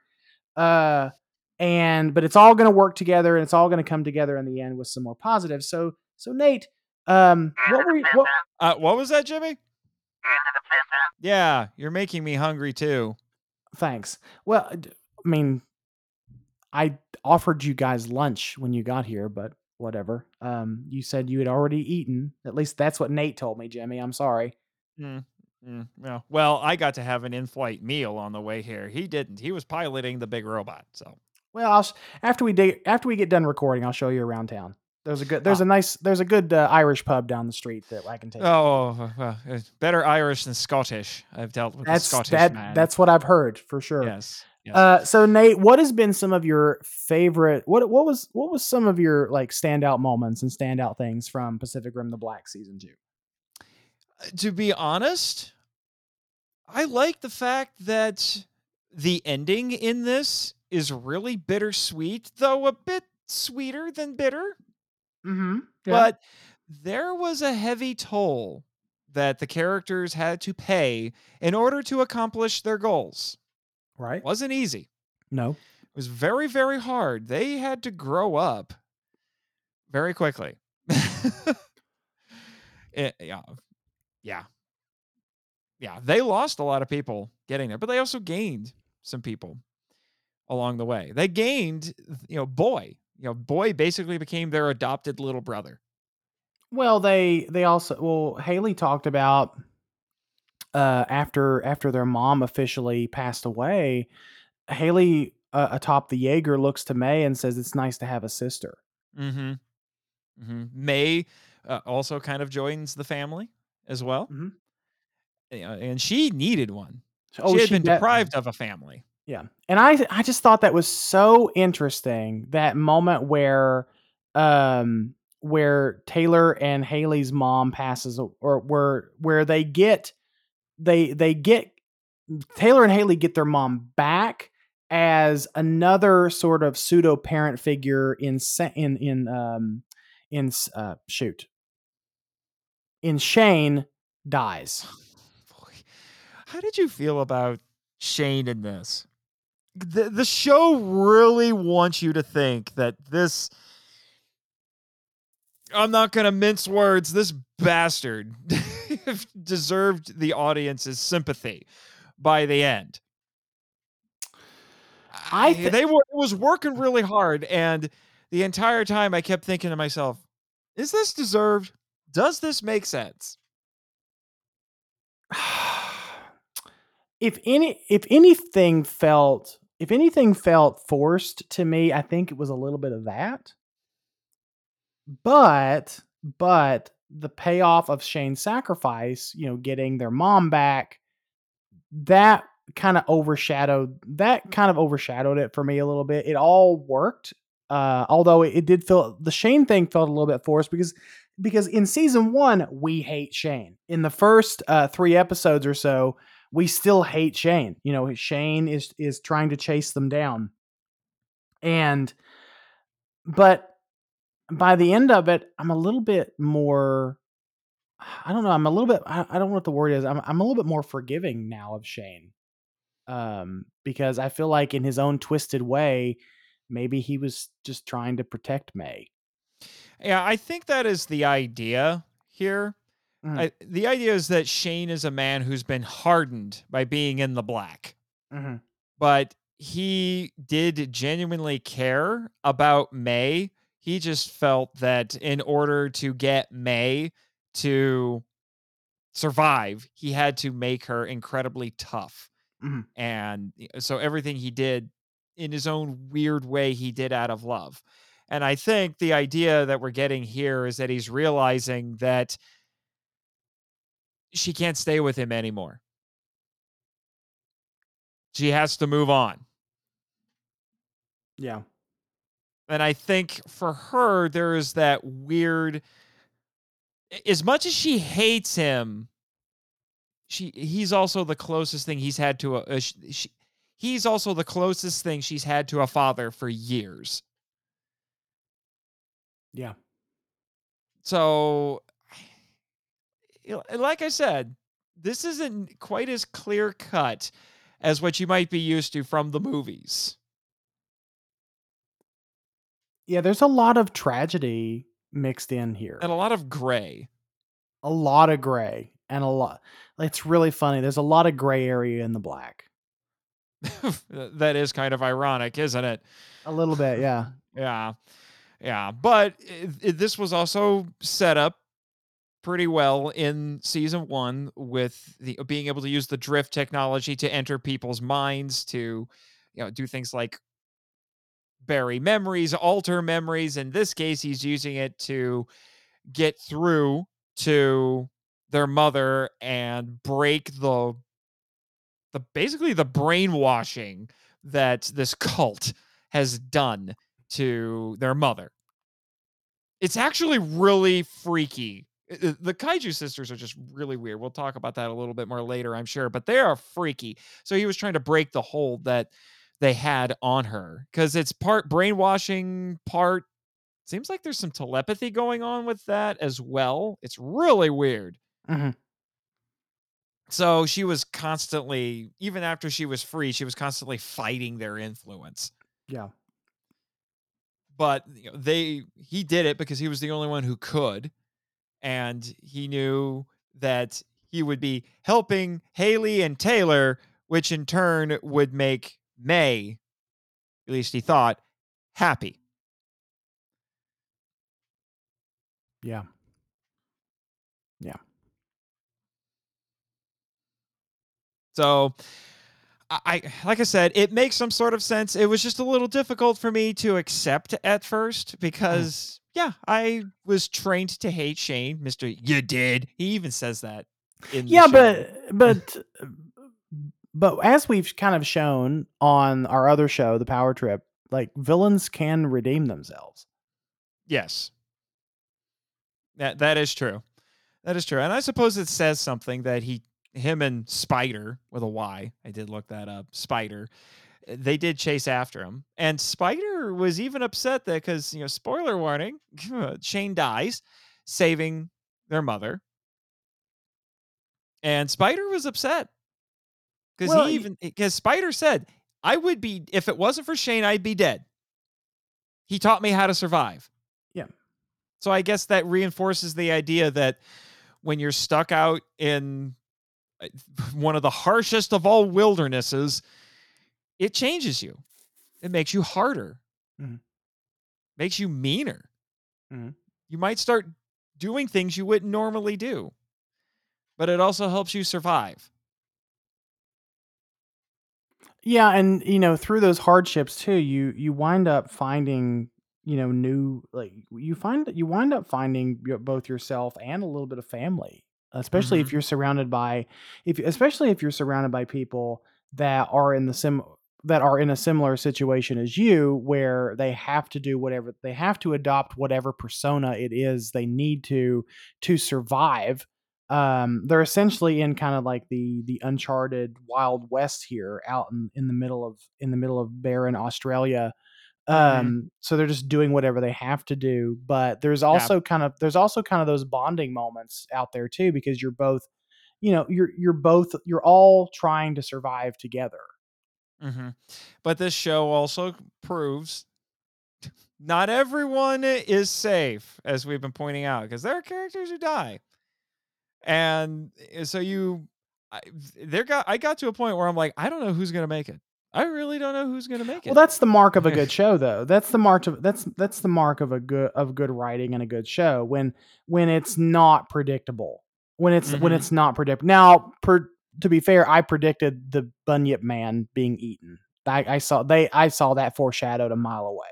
Uh, and but it's all going to work together and it's all going to come together in the end with some more positives so so nate um what were you what, Uh, what was that, Jimmy? Yeah, you're making me hungry too. thanks well I mean i offered you guys lunch when you got here but whatever um you said you had already eaten at least that's what nate told me jimmy i'm sorry Mm, mm, well, well, I got to have an in-flight meal on the way here. He didn't. He was piloting the big robot. So well I'll, after we dig after we get done recording i'll show you around town there's a good there's Ah. a nice there's a good uh, irish pub down the street that i can take. Oh, well, it's better Irish than Scottish. I've dealt with that's Scottish that man. that's what i've heard for sure yes. yes. Uh, so Nate, what has been some of your favorite? What what was what was some of your like standout moments and standout things from Pacific Rim: The Black season two? to be honest, I like the fact that the ending in this is really bittersweet, though a bit sweeter than bitter. Mm-hmm. But there was a heavy toll that the characters had to pay in order to accomplish their goals. right? It wasn't easy. No. It was very, very hard. They had to grow up very quickly. It- yeah. Yeah. Yeah. They lost a lot of people getting there, but they also gained some people along the way. They gained, you know, Boy. You know, Boy basically became their adopted little brother. Well, they they also well Haley talked about uh after after their mom officially passed away, Haley uh, atop the Jaeger looks to Mei and says it's nice to have a sister. Mm-hmm. Mm-hmm. Mei uh, also kind of joins the family as well. Mhm. And she needed one. Oh, she had been de- deprived of a family. Yeah. And I I just thought that was so interesting that moment where um where Taylor and Haley's mom passes or where where they get they they get Taylor and Haley get their mom back as another sort of pseudo parent figure in in in um in uh shoot in Shane dies. how did you feel about Shane in this? The the show really wants you to think that this I'm not going to mince words. This bastard deserved the audience's sympathy by the end. I thi- they were it was working really hard and the entire time I kept thinking to myself, is this deserved? Does this make sense? if any if anything felt if anything felt forced to me, I think it was a little bit of that. But but the payoff of Shane's sacrifice, you know, getting their mom back, that kind of overshadowed that kind of overshadowed it for me a little bit. It all worked. Uh, although it, it did feel the Shane thing felt a little bit forced because because in season one we hate Shane. In the first uh, three episodes or so, we still hate Shane. You know, Shane is is trying to chase them down, and but by the end of it, I'm a little bit more. I don't know. I'm a little bit. I, I don't know what the word is. I'm I'm a little bit more forgiving now of Shane, um, because I feel like in his own twisted way, maybe he was just trying to protect Mei. Yeah, I think that is the idea here. Mhm. I, the idea is that Shane is a man who's been hardened by being in the black, Mm-hmm. but he did genuinely care about Mei. He just felt that in order to get Mei to survive, he had to make her incredibly tough. Mhm. And so everything he did in his own weird way, he did out of love. And I think the idea that we're getting here is that he's realizing that she can't stay with him anymore. She has to move on. Yeah. And I think for her, there is that weird. As much as she hates him, she he's also the closest thing he's had to a. a she, he's also the closest thing she's had to a father for years. Yeah. So, you know, like I said, this isn't quite as clear cut as what you might be used to from the movies. Yeah. There's a lot of tragedy mixed in here. And a lot of gray. a lot of gray and a lot. It's really funny. There's a lot of gray area in the black. that is kind of ironic, isn't it? A little bit, yeah. Yeah. Yeah. But it, it- this was also set up pretty well in season one with the uh, being able to use the drift technology to enter people's minds to you know do things like bury memories alter memories in this case he's using it to get through to their mother and break the the basically the brainwashing that this cult has done to their mother. It's actually really freaky. The Kaiju sisters are just really weird. We'll talk about that a little bit more later, I'm sure, but they are freaky. So he was trying to break the hold that they had on her because it's part brainwashing, part seems like there's some telepathy going on with that as well. It's really weird. Mhm. So she was constantly, even after she was free, she was constantly fighting their influence. Yeah. But you know, they he did it because he was the only one who could, and he knew that he would be helping Haley and Taylor, which in turn would make Mei, at least he thought, happy. Yeah. Yeah. So I like I said, it makes some sort of sense. It was just a little difficult for me to accept at first mm-hmm. because yeah, I was trained to hate Shane, Mr. You did. He even says that in Yeah, but but but as we've kind of shown on our other show, The Power Trip, like villains can redeem themselves. Yes. That that is true. That is true. And I suppose it says something that he him and Spider with a Y, I did look that up. Spider. They did chase after him. And Spider was even upset that cuz you know, spoiler warning, Shane dies saving their mother. And Spider was upset because Well, he even because Spider said I would be if it wasn't for Shane, I'd be dead. He taught me how to survive. Yeah. So I guess that reinforces the idea that when you're stuck out in uh, one of the harshest of all wildernesses, it changes you. It makes you harder. Mhm. Makes you meaner. Mhm. You might start doing things you wouldn't normally do. But it also helps you survive. Yeah, and you know, through those hardships too, you you wind up finding, you know, new like you find you wind up finding both yourself and a little bit of family, especially if you're surrounded by if especially if you're surrounded by people that are in the sim that are in a similar situation as you where they have to do whatever they have to adopt whatever persona it is they need to to survive um they're essentially in kind of like the the uncharted wild west here out in, in the middle of in the middle of barren australia. Um so they're just doing whatever they have to do but there's also kind of there's also kind of those bonding moments out there too because you're both you know you're you're both you're all trying to survive together hmm But this show also proves not everyone is safe, as we've been pointing out, because there are characters who die, and uh, so you, I, there got I got to a point where I'm like, I don't know who's gonna make it. I really don't know who's gonna make it. Well, that's the mark of a good show, though. That's the mark of that's that's the mark of a good of good writing and a good show when when it's not predictable. When it's when Mhm. it's not predictable. Now, per, to be fair, I predicted the Bunyip Man being eaten. I, I saw they I saw that foreshadowed a mile away.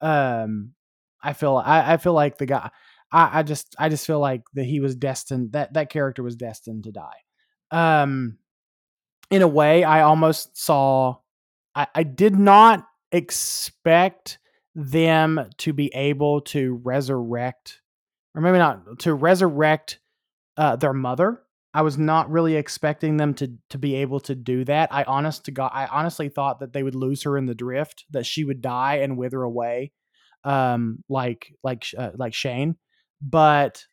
Um, I feel I, I feel like the guy. I, I just I just feel like that he was destined that that character was destined to die. Um, in a way, I almost saw. I, I did not expect them to be able to resurrect, or maybe not to resurrect uh, their mother. I was not really expecting them to to be able to do that. I honest to God, I honestly thought that they would lose her in the drift, that she would die and wither away, um, like like uh, like Shane. But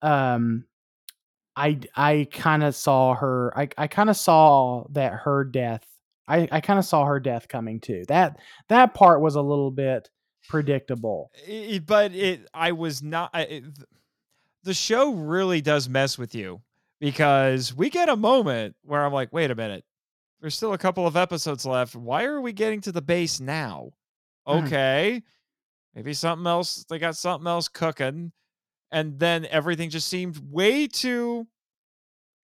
um, I I kind of saw her. I I kind of saw that her death. I I kind of saw her death coming too. That that part was a little bit predictable. I- but it I was not I- it, the show really does mess with you because we get a moment where I'm like, wait a minute, there's still a couple of episodes left. Why are we getting to the base now? Mhm. Okay, maybe something else. They got something else cooking, and then everything just seemed way too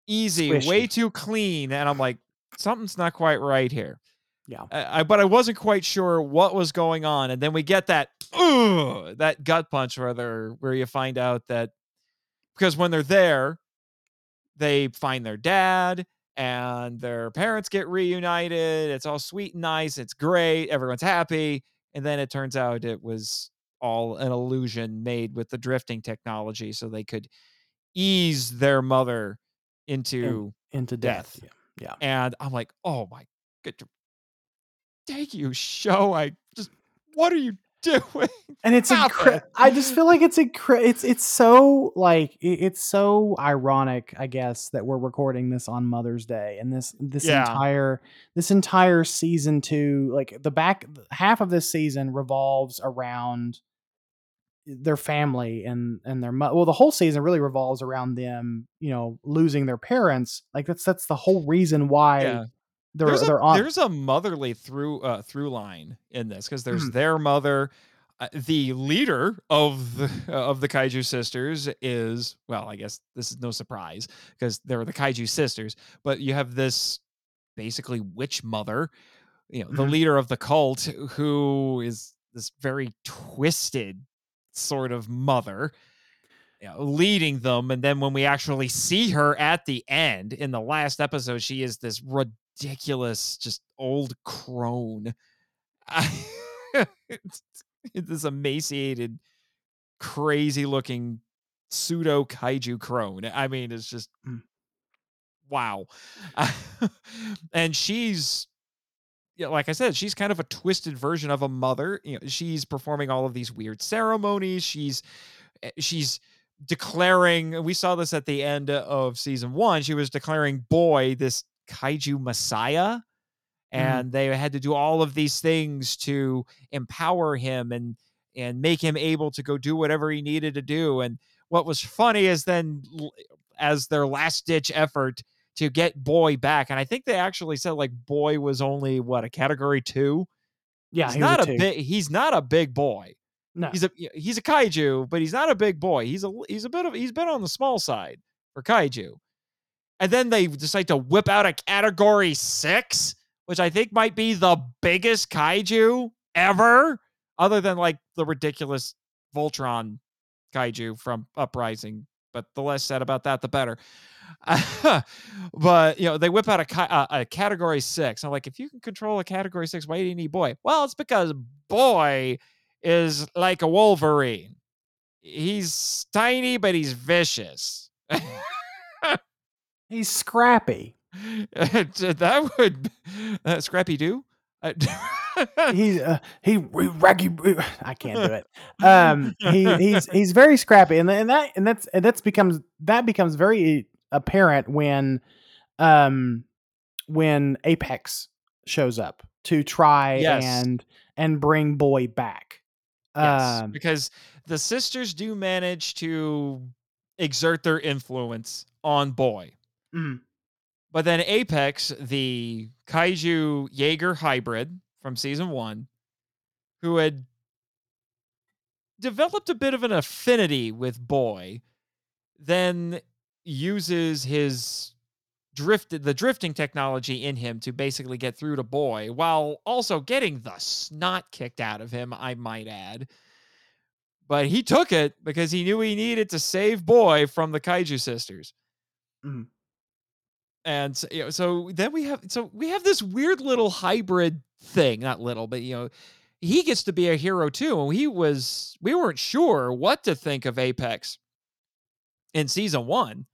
easy, way too clean, and I'm like, something's not quite right here. Yeah. I, I but I wasn't quite sure what was going on, and then we get that that gut punch where they're where you find out that because when they're there, they find their dad and their parents get reunited. It's all sweet and nice. It's great. Everyone's happy, and then it turns out it was all an illusion made with the drifting technology, so they could ease their mother into Into death. Death. Yeah. and I'm like, oh my good. Thank you, show. I just, what are you doing? and it's incre- I just feel like it's incre- it's it's so like it's so ironic, I guess, that we're recording this on Mother's Day and this this Yeah. entire this entire season two, like the back half of this season revolves around their family and and their mo- well the whole season really revolves around them you know losing their parents like that's that's the whole reason why Yeah. They're there's they're a, on there's a motherly through uh, through line in this because there's Mhm. their mother. Uh, the leader of the of the kaiju sisters is well, I guess this is no surprise because they're the kaiju sisters. But you have this basically witch mother, you know, the Mhm. leader of the cult who is this very twisted sort of mother. You know, leading them, and then when we actually see her at the end in the last episode, she is this ridiculous, just old crone. this emaciated, crazy looking pseudo kaiju crone. I mean, it's just Mm. wow. and she's yeah, like I said, she's kind of a twisted version of a mother. You know, she's performing all of these weird ceremonies. She's eh, she's declaring we saw this at the end of season one she was declaring boy this kaiju messiah Mhm. and they had to do all of these things to empower him and and make him able to go do whatever he needed to do and what was funny is then as their last ditch effort to get boy back and i think they actually said like boy was only what a category 2 Yeah, he's he not a two. big he's not a big boy No, he's a he's a kaiju, but he's not a big boy. He's a he's a bit of he's been on the small side for kaiju. And then they decide to whip out a category six, which I think might be the biggest kaiju ever, other than like the ridiculous Voltron kaiju from Uprising. But the less said about that, the better. but you know, they whip out a, ca- uh, a category six. I'm like, if you can control a category six, why do you need boy? Well, it's because boy is like a Wolverine. He's tiny, but he's vicious. he's scrappy. that would uh, Scrappy do. Uh, He's uh, he, he raggy. I can't do it. Um, he he's he's very scrappy, and and that and that's and that's becomes that becomes very apparent when, um, when Apex shows up to try Yes. and and bring Boy back. Yes, Um, because the sisters do manage to exert their influence on Boy. Mhm. But then Apex, the kaiju Jaeger hybrid from season one, who had developed a bit of an affinity with Boy, then uses his drifted the drifting technology in him to basically get through to Boy, while also getting the snot kicked out of him, I might add. But he took it because he knew he needed to save Boy from the kaiju sisters Mhm. And so, you know, so then we have so we have this weird little hybrid thing not little but you know he gets to be a hero too and he was we weren't sure what to think of apex in season one.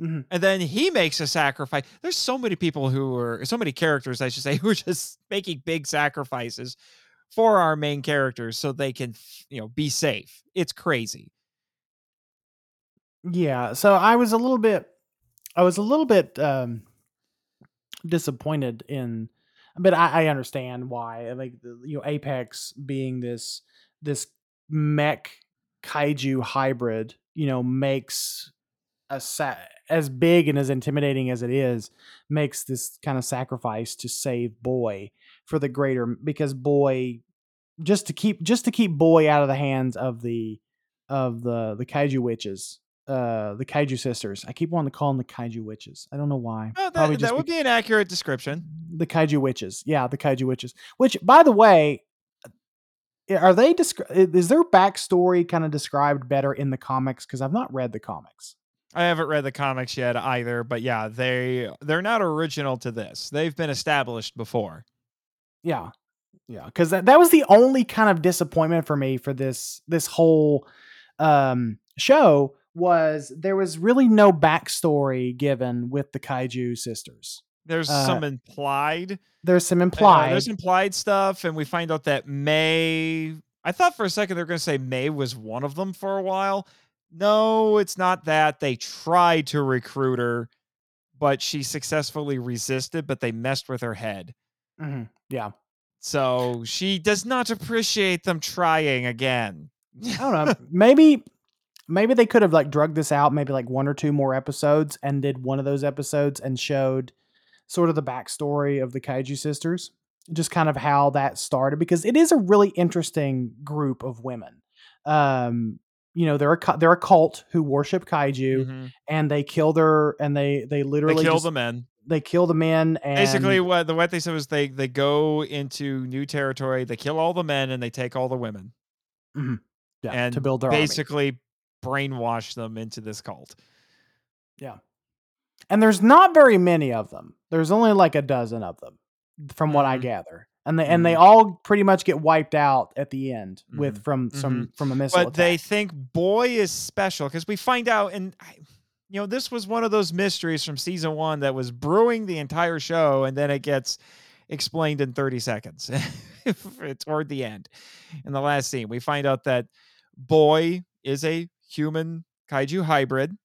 Mhm. and then he makes a sacrifice there's so many people who are so many characters i should say who are just making big sacrifices for our main characters so they can you know be safe. It's crazy. Yeah, so I was a little bit I was a little bit um disappointed in but I, I understand why. Like you know, Apex being this this mech kaiju hybrid, you know, makes a sa- as big and as intimidating as it is, makes this kind of sacrifice to save boy for the greater because boy just to keep just to keep boy out of the hands of the of the the kaiju witches uh the kaiju sisters i keep wanting to call them the kaiju witches i don't know why oh, that, that would be- be an accurate description the kaiju witches yeah the kaiju witches which by the way are they descri- is their backstory kind of described better in the comics because i've not read the comics I haven't read the comics yet either, but yeah, they they're not original to this. They've been established before. Yeah. Yeah. Cause that, that was the only kind of disappointment for me for this this whole um show was there was really no backstory given with the kaiju sisters. There's Uh, some implied There's some uh, implied. there's implied stuff, and we find out that Mei. I thought for a second they were going to say Mei was one of them for a while. No, it's not that. They tried to recruit her, but she successfully resisted. But they messed with her head, Mhm. Yeah. so she does not appreciate them trying again. I don't know. maybe maybe they could have like drugged this out maybe like one or two more episodes and did one of those episodes and showed sort of the backstory of the kaiju sisters just kind of how that started because it is a really interesting group of women um you know they're a they're a cult who worship kaiju Mhm. and they kill their and they they They literally kill just- the men. they kill the men and Basically, what the what they said was they they go into new territory, they kill all the men, and they take all the women, yeah, and to build their army. Brainwash them into this cult. Yeah. And there's not very many of them. There's only like a dozen of them, from what I Mhm. gather, and they and they all pretty much get wiped out at the end with Mhm. from some from a missile. But they think boy is special because we find out, and I- you know, this was one of those mysteries from season one that was brewing the entire show, and then it gets explained in 30 seconds toward the end. In the last scene, we find out that boy is a human kaiju hybrid.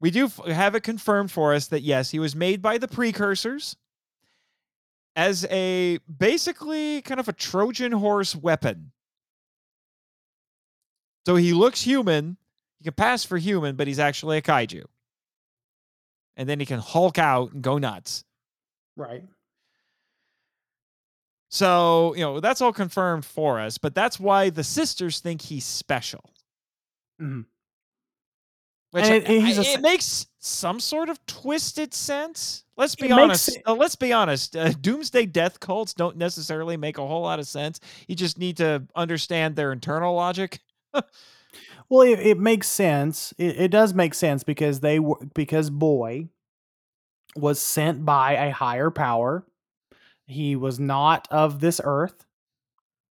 we do f- have it confirmed for us that yes, he was made by the precursors as a basically kind of a Trojan horse weapon. So he looks human, he can pass for human, but he's actually a kaiju. And then he can hulk out and go nuts. Right. So, you know, that's all confirmed for us, but that's why the sisters think he's special. Mhm. Which And it- I- he's a I- s- it makes some sort of twisted sense. Let's be honest. it- uh, let's be honest. Uh, doomsday death cults don't necessarily make a whole lot of sense. You just need to understand their internal logic. Well, it, it makes sense. It, it does make sense because they were because boy was sent by a higher power. He was not of this earth.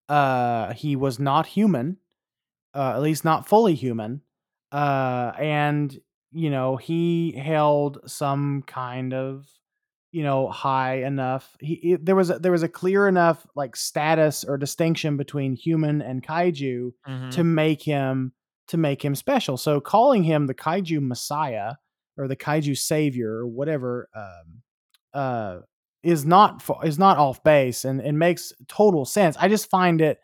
Uh, he was not human, uh, at least not fully human. Uh, and you know he held some kind of you know high enough. He it, there was a, there was a clear enough like status or distinction between human and kaiju to make him to make him special. So calling him the kaiju messiah or the kaiju savior or whatever um, uh, is not is not off base and it makes total sense. I just find it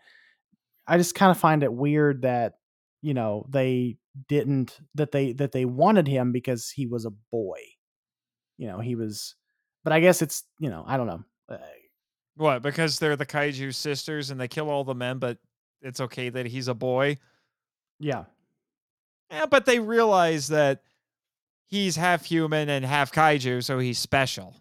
I just kind of find it weird that you know they didn't that they that they wanted him because he was a boy. You know, he was but I guess it's, you know, I don't know. Uh, What? Because they're the kaiju sisters and they kill all the men, but it's okay that he's a boy. yeah. Yeah, but they realize that he's half human and half kaiju, so he's special.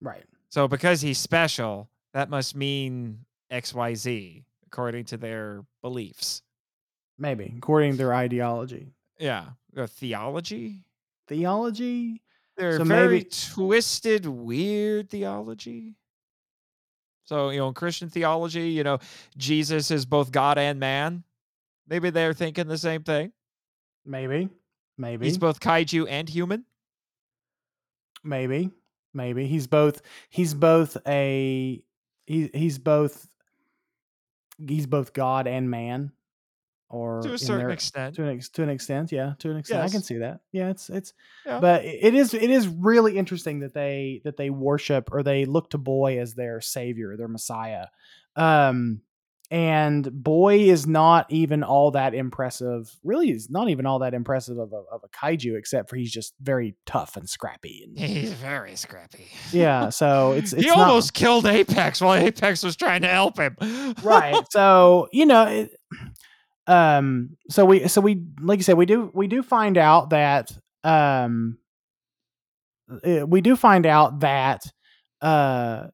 Right. So because he's special, that must mean XYZ according to their beliefs. Maybe according to their ideology. Yeah. Their theology? Theology? They're So very maybe- twisted, weird theology. So, you know, in Christian theology, you know, Jesus is both God and man. Maybe they're thinking the same thing. Maybe. Maybe. He's both kaiju and human. Maybe, maybe he's both. He's both a. He, he's both. He's both God and man, or To a certain their- extent. To an ex, to an extent, yeah, to an extent, I can see that. Yeah, it's it's. Yeah. But it is it is really interesting that they that they worship or they look to Boy as their savior, their Messiah. Um, and Boy is not even all that impressive. Really, is not even all that impressive of a, of a kaiju, except for he's just very tough and scrappy. And, He's very scrappy. yeah, so it's it's he not- almost killed Apex while Apex was trying to help him. right. So you know, it, um, so we so we like you said we do we do find out that um, uh, we do find out that uh,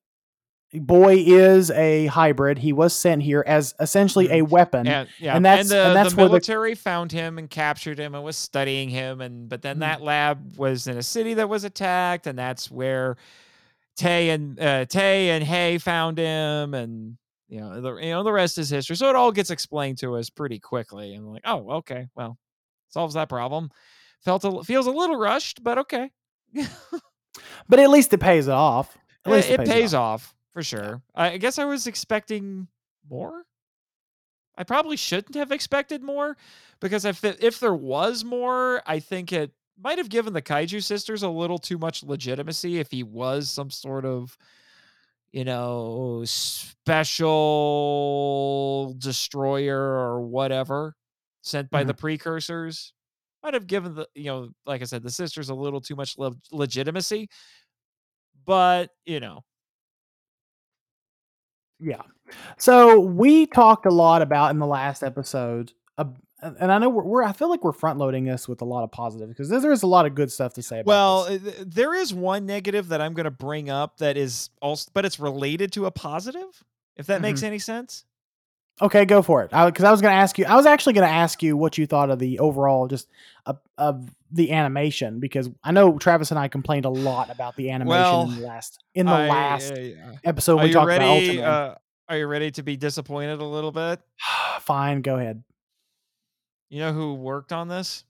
boy is a hybrid. He was sent here as essentially a weapon. And yeah, And that's- the, and that's the where the- military found him and captured him and was studying him, and but then Mhm. that lab was in a city that was attacked, and that's where Tay and uh, Tay and Hay found him, and you know the you know the rest is history. So it all gets explained to us pretty quickly, and like, oh, okay, well, solves that problem. Felt a, feels a little rushed, but okay. but at least it pays it off. At it, least it pays off for sure. I I guess I was expecting more. I probably shouldn't have expected more because if it, if there was more, I think it might have given the Kaiju sisters a little too much legitimacy if he was some sort of you know special destroyer or whatever sent by the precursors might have given the you know like i said the sisters a little too much le- legitimacy but you know Yeah. So we talked a lot about in the last episode, uh, and I know we're, we're I feel like we're front loading this with a lot of positive because there's a lot of good stuff to say. about Well, this. uh, there is one negative that I'm going to bring up that is also, but it's related to a positive. If that makes any sense. okay, go for it. Because I, was going to ask you, I was actually going to ask you what you thought of the overall just of, of the animation because I know Travis and I complained a lot about the animation Well, in the last in the I- last uh, episode. are We you talked about ready? Ultraman. Uh, are you ready to be disappointed a little bit? Fine, go ahead. You know who worked on this?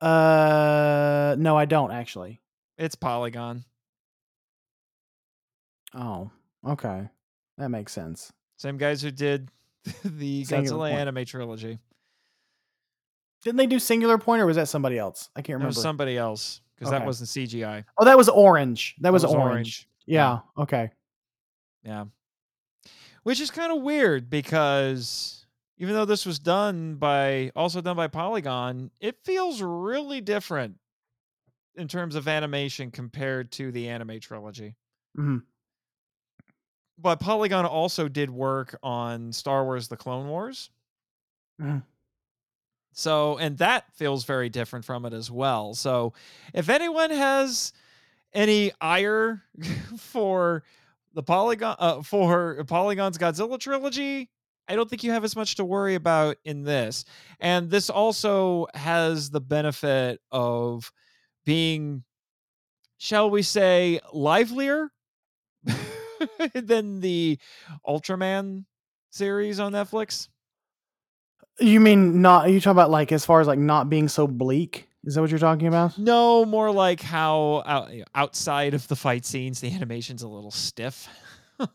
Uh, no, I don't actually. It's Polygon. Oh, okay, that makes sense. Same guys who did the Singular Godzilla point. anime trilogy. Didn't they do Singular Point or was that somebody else? I can't It remember. was somebody else because that Okay. wasn't CGI. oh, that was Orange. That, That was, orange. Yeah. Okay. Yeah. Which is kind of weird because even though this was done by also done by Polygon, it feels really different in terms of animation compared to the anime trilogy. Mhm. But Polygon also did work on Star Wars The Clone Wars. Mhm. So, and that feels very different from it as well. So, if anyone has any ire for the Polygon uh, for Polygon's Godzilla trilogy, I don't think you have as much to worry about in this. And this also has the benefit of being shall we say livelier than the Ultraman series on Netflix. You mean not? Are you talking about like as far as like not being so bleak? Is that what you're talking about? No, more like how out, outside of the fight scenes, the animation's a little stiff.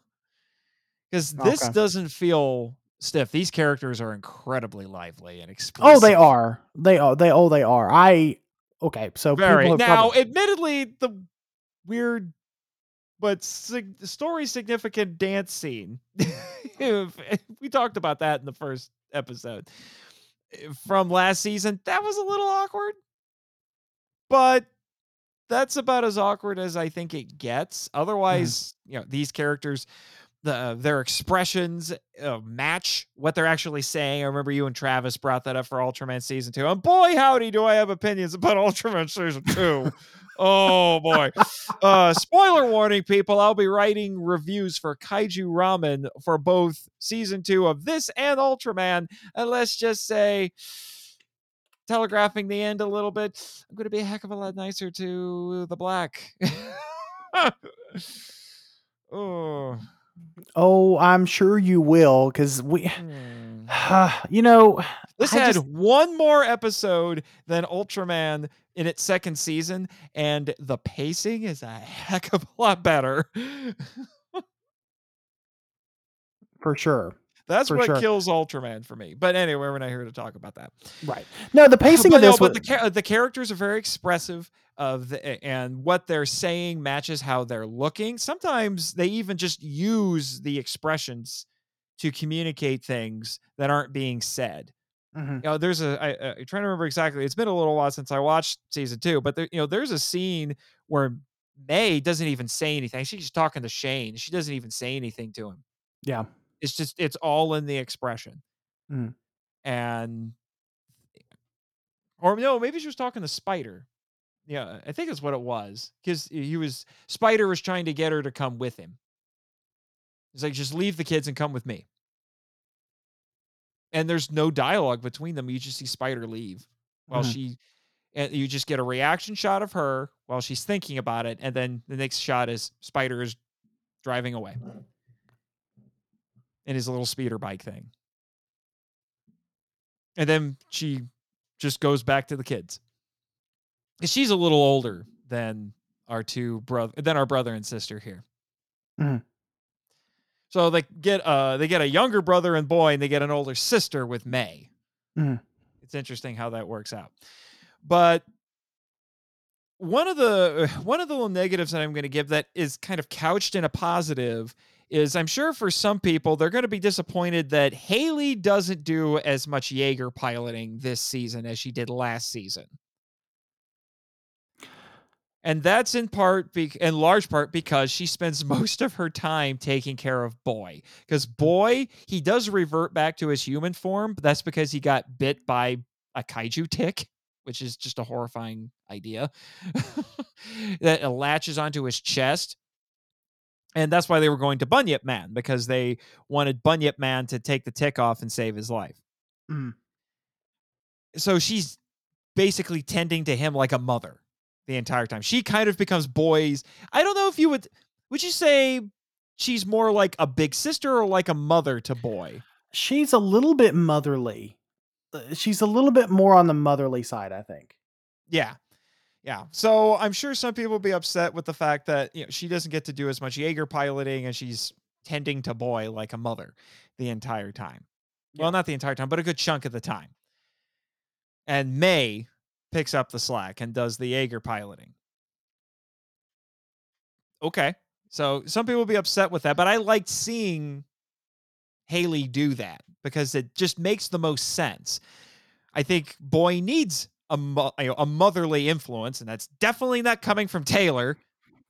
Because this Okay. doesn't feel stiff. These characters are incredibly lively and expressive. Oh, they are. They are. They oh, they are. I okay. So Very. Now, probably- admittedly, the weird but sig- story significant dance scene. we talked about that in the first episode from last season. That was a little awkward, but that's about as awkward as I think it gets. Hmm. Otherwise, you know, these characters. The, their expressions uh, match what they're actually saying. I remember you and Travis brought that up for Ultraman season two, and boy, howdy, do I have opinions about Ultraman season two. oh boy! Uh, spoiler warning, people. I'll be writing reviews for Kaiju Ramen for both season two of this and Ultraman. And let's just say, telegraphing the end a little bit, I'm going to be a heck of a lot nicer to the black. oh. Oh, I'm sure you will because we, hmm. you know, This I had just- one more episode than Ultraman in its second season, and the pacing is a heck of a lot better. for sure. That's For what sure. kills Ultraman for me. But anyway, we're not here to talk about that. Right. No, the pacing but of this no, was but the, the characters are very expressive of the, and what they're saying matches how they're looking. Sometimes they even just use the expressions to communicate things that aren't being said. Mhm. you know, there's a I, I- I'm trying to remember exactly. It's been a little while since I watched season two, but there, you know, there's a scene where Mei doesn't even say anything. She's just talking to Shane. She doesn't even say anything to him. yeah. It's just it's all in the expression, Mm. and or no, maybe she was talking to Spider. Yeah, I think that's what it was because he was Spider was trying to get her to come with him. He's like, just leave the kids and come with me. And there's no dialogue between them. You just see Spider leave while Mhm. she, and you just get a reaction shot of her while she's thinking about it, and then the next shot is Spider is driving away in his little speeder bike thing, and then she just goes back to the kids. 'Cause She's a little older than our two brother than our brother and sister here. Mhm. So they get uh they get a younger brother and boy, and they get an older sister with Mei. Mhm. It's interesting how that works out. But one of the one of the little negatives that I'm going to give that is kind of couched in a positive is I'm sure for some people they're going to be disappointed that Haley doesn't do as much Jaeger piloting this season as she did last season. And that's in part, be- in large part, because she spends most of her time taking care of Boy. Because Boy, he does revert back to his human form, but that's because he got bit by a kaiju tick, which is just a horrifying idea that latches onto his chest. And that's why they were going to Bunyip Man, because they wanted Bunyip Man to take the tick off and save his life. Mm. So she's basically tending to him like a mother the entire time. She kind of becomes boys. I don't know if you would would you say she's more like a big sister or like a mother to boy? She's a little bit motherly. Uh, She's a little bit more on the motherly side, I think. Yeah. Yeah. So I'm sure some people will be upset with the fact that you know she doesn't get to do as much Jaeger piloting and she's tending to boy like a mother the entire time. Yeah. Well, not the entire time, but a good chunk of the time. and Mei picks up the slack and does the Jaeger piloting. Okay. So some people will be upset with that, but I liked seeing Haley do that because it just makes the most sense. I think Boy needs a, mo- a motherly influence, and that's definitely not coming from Taylor.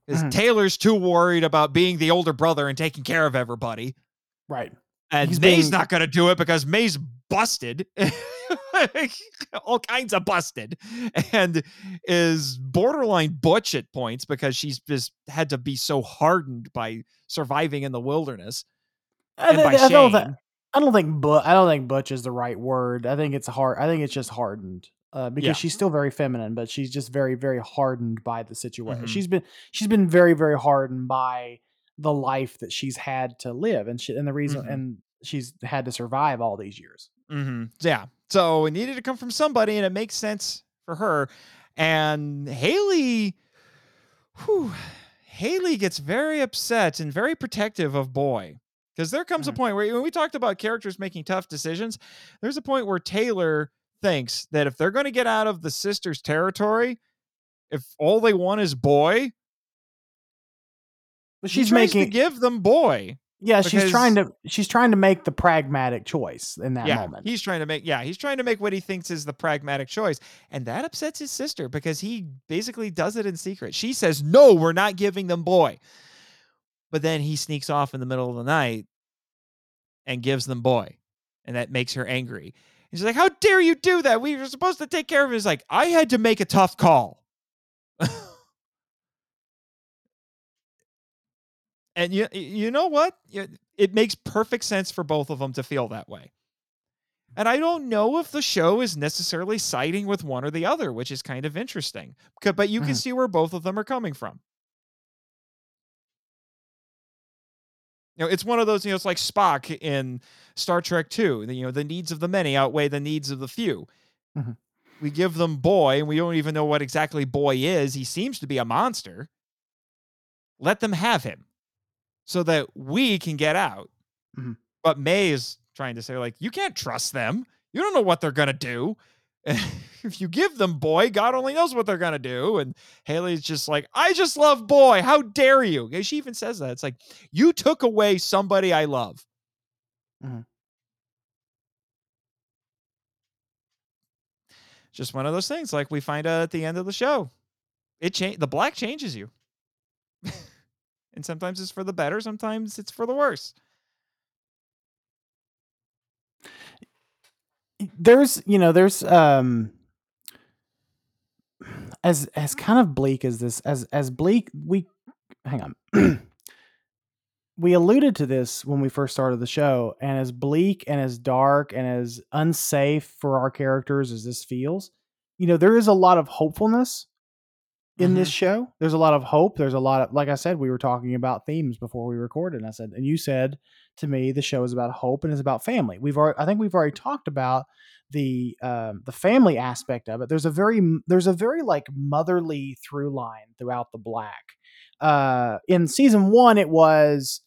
Because Mhm. Taylor's too worried about being the older brother and taking care of everybody. Right. And He's Mei's being- not going to do it because Mei's busted, all kinds of busted, and is borderline butch at points because she's just had to be so hardened by surviving in the wilderness. I, And by I don't thi- I don't think but I don't think butch is the right word. I think it's hard. I think it's just hardened. Uh, because Yeah. she's still very feminine, but she's just very, very hardened by the situation. Mhm. She's been she's been very, very hardened by the life that she's had to live, and she, and the reason Mhm. and she's had to survive all these years. Mm-hmm. Yeah. So it needed to come from somebody, and it makes sense for her. And Haley, whew, Haley gets very upset and very protective of Boy. Because there comes Mhm. a point where when we talked about characters making tough decisions, there's a point where Taylor thinks that if they're going to get out of the sisters' territory, if all they want is Boy, But she she's making give them Boy. Yeah, she's trying to she's trying to make the pragmatic choice in that yeah, moment. he's trying to make yeah, he's trying to make what he thinks is the pragmatic choice, and that upsets his sister because he basically does it in secret. She says, "No, we're not giving them boy," but then he sneaks off in the middle of the night and gives them boy, and that makes her angry. And she's like, "How dare you do that? We were supposed to take care of it." He's like, "I had to make a tough call." And you you know what? It makes perfect sense for both of them to feel that way. And I don't know if the show is necessarily siding with one or the other, which is kind of interesting. But you can Mhm. see where both of them are coming from. You know, it's one of those, you know, it's like Spock in Star Trek 2. You know, the needs of the many outweigh the needs of the few. Mhm. We give them boy, and we don't even know what exactly boy is. He seems to be a monster. Let them have him so that we can get out. Mhm. But Mei is trying to say, like, you can't trust them. You don't know what they're going to do. if you give them boy, God only knows what they're going to do. And Haley's just like, I just love boy. How dare you? And She even says that. It's like, you took away somebody I love. Mhm. Just one of those things, like we find out at the end of the show. It change the black changes you. and sometimes it's for the better, sometimes it's for the worse. there's you know there's um as as kind of bleak as this as as bleak we hang on we alluded to this when we first started the show and as bleak and as dark and as unsafe for our characters as this feels you know there is a lot of hopefulness in this show. There's a lot of hope. There's a lot of like i said we were talking about themes before we recorded and i said and you said to me the show is about hope and is about family. We've already i think we've already talked about the um, the family aspect of it. There's a very there's a very like motherly through line throughout the black. Uh in season one it was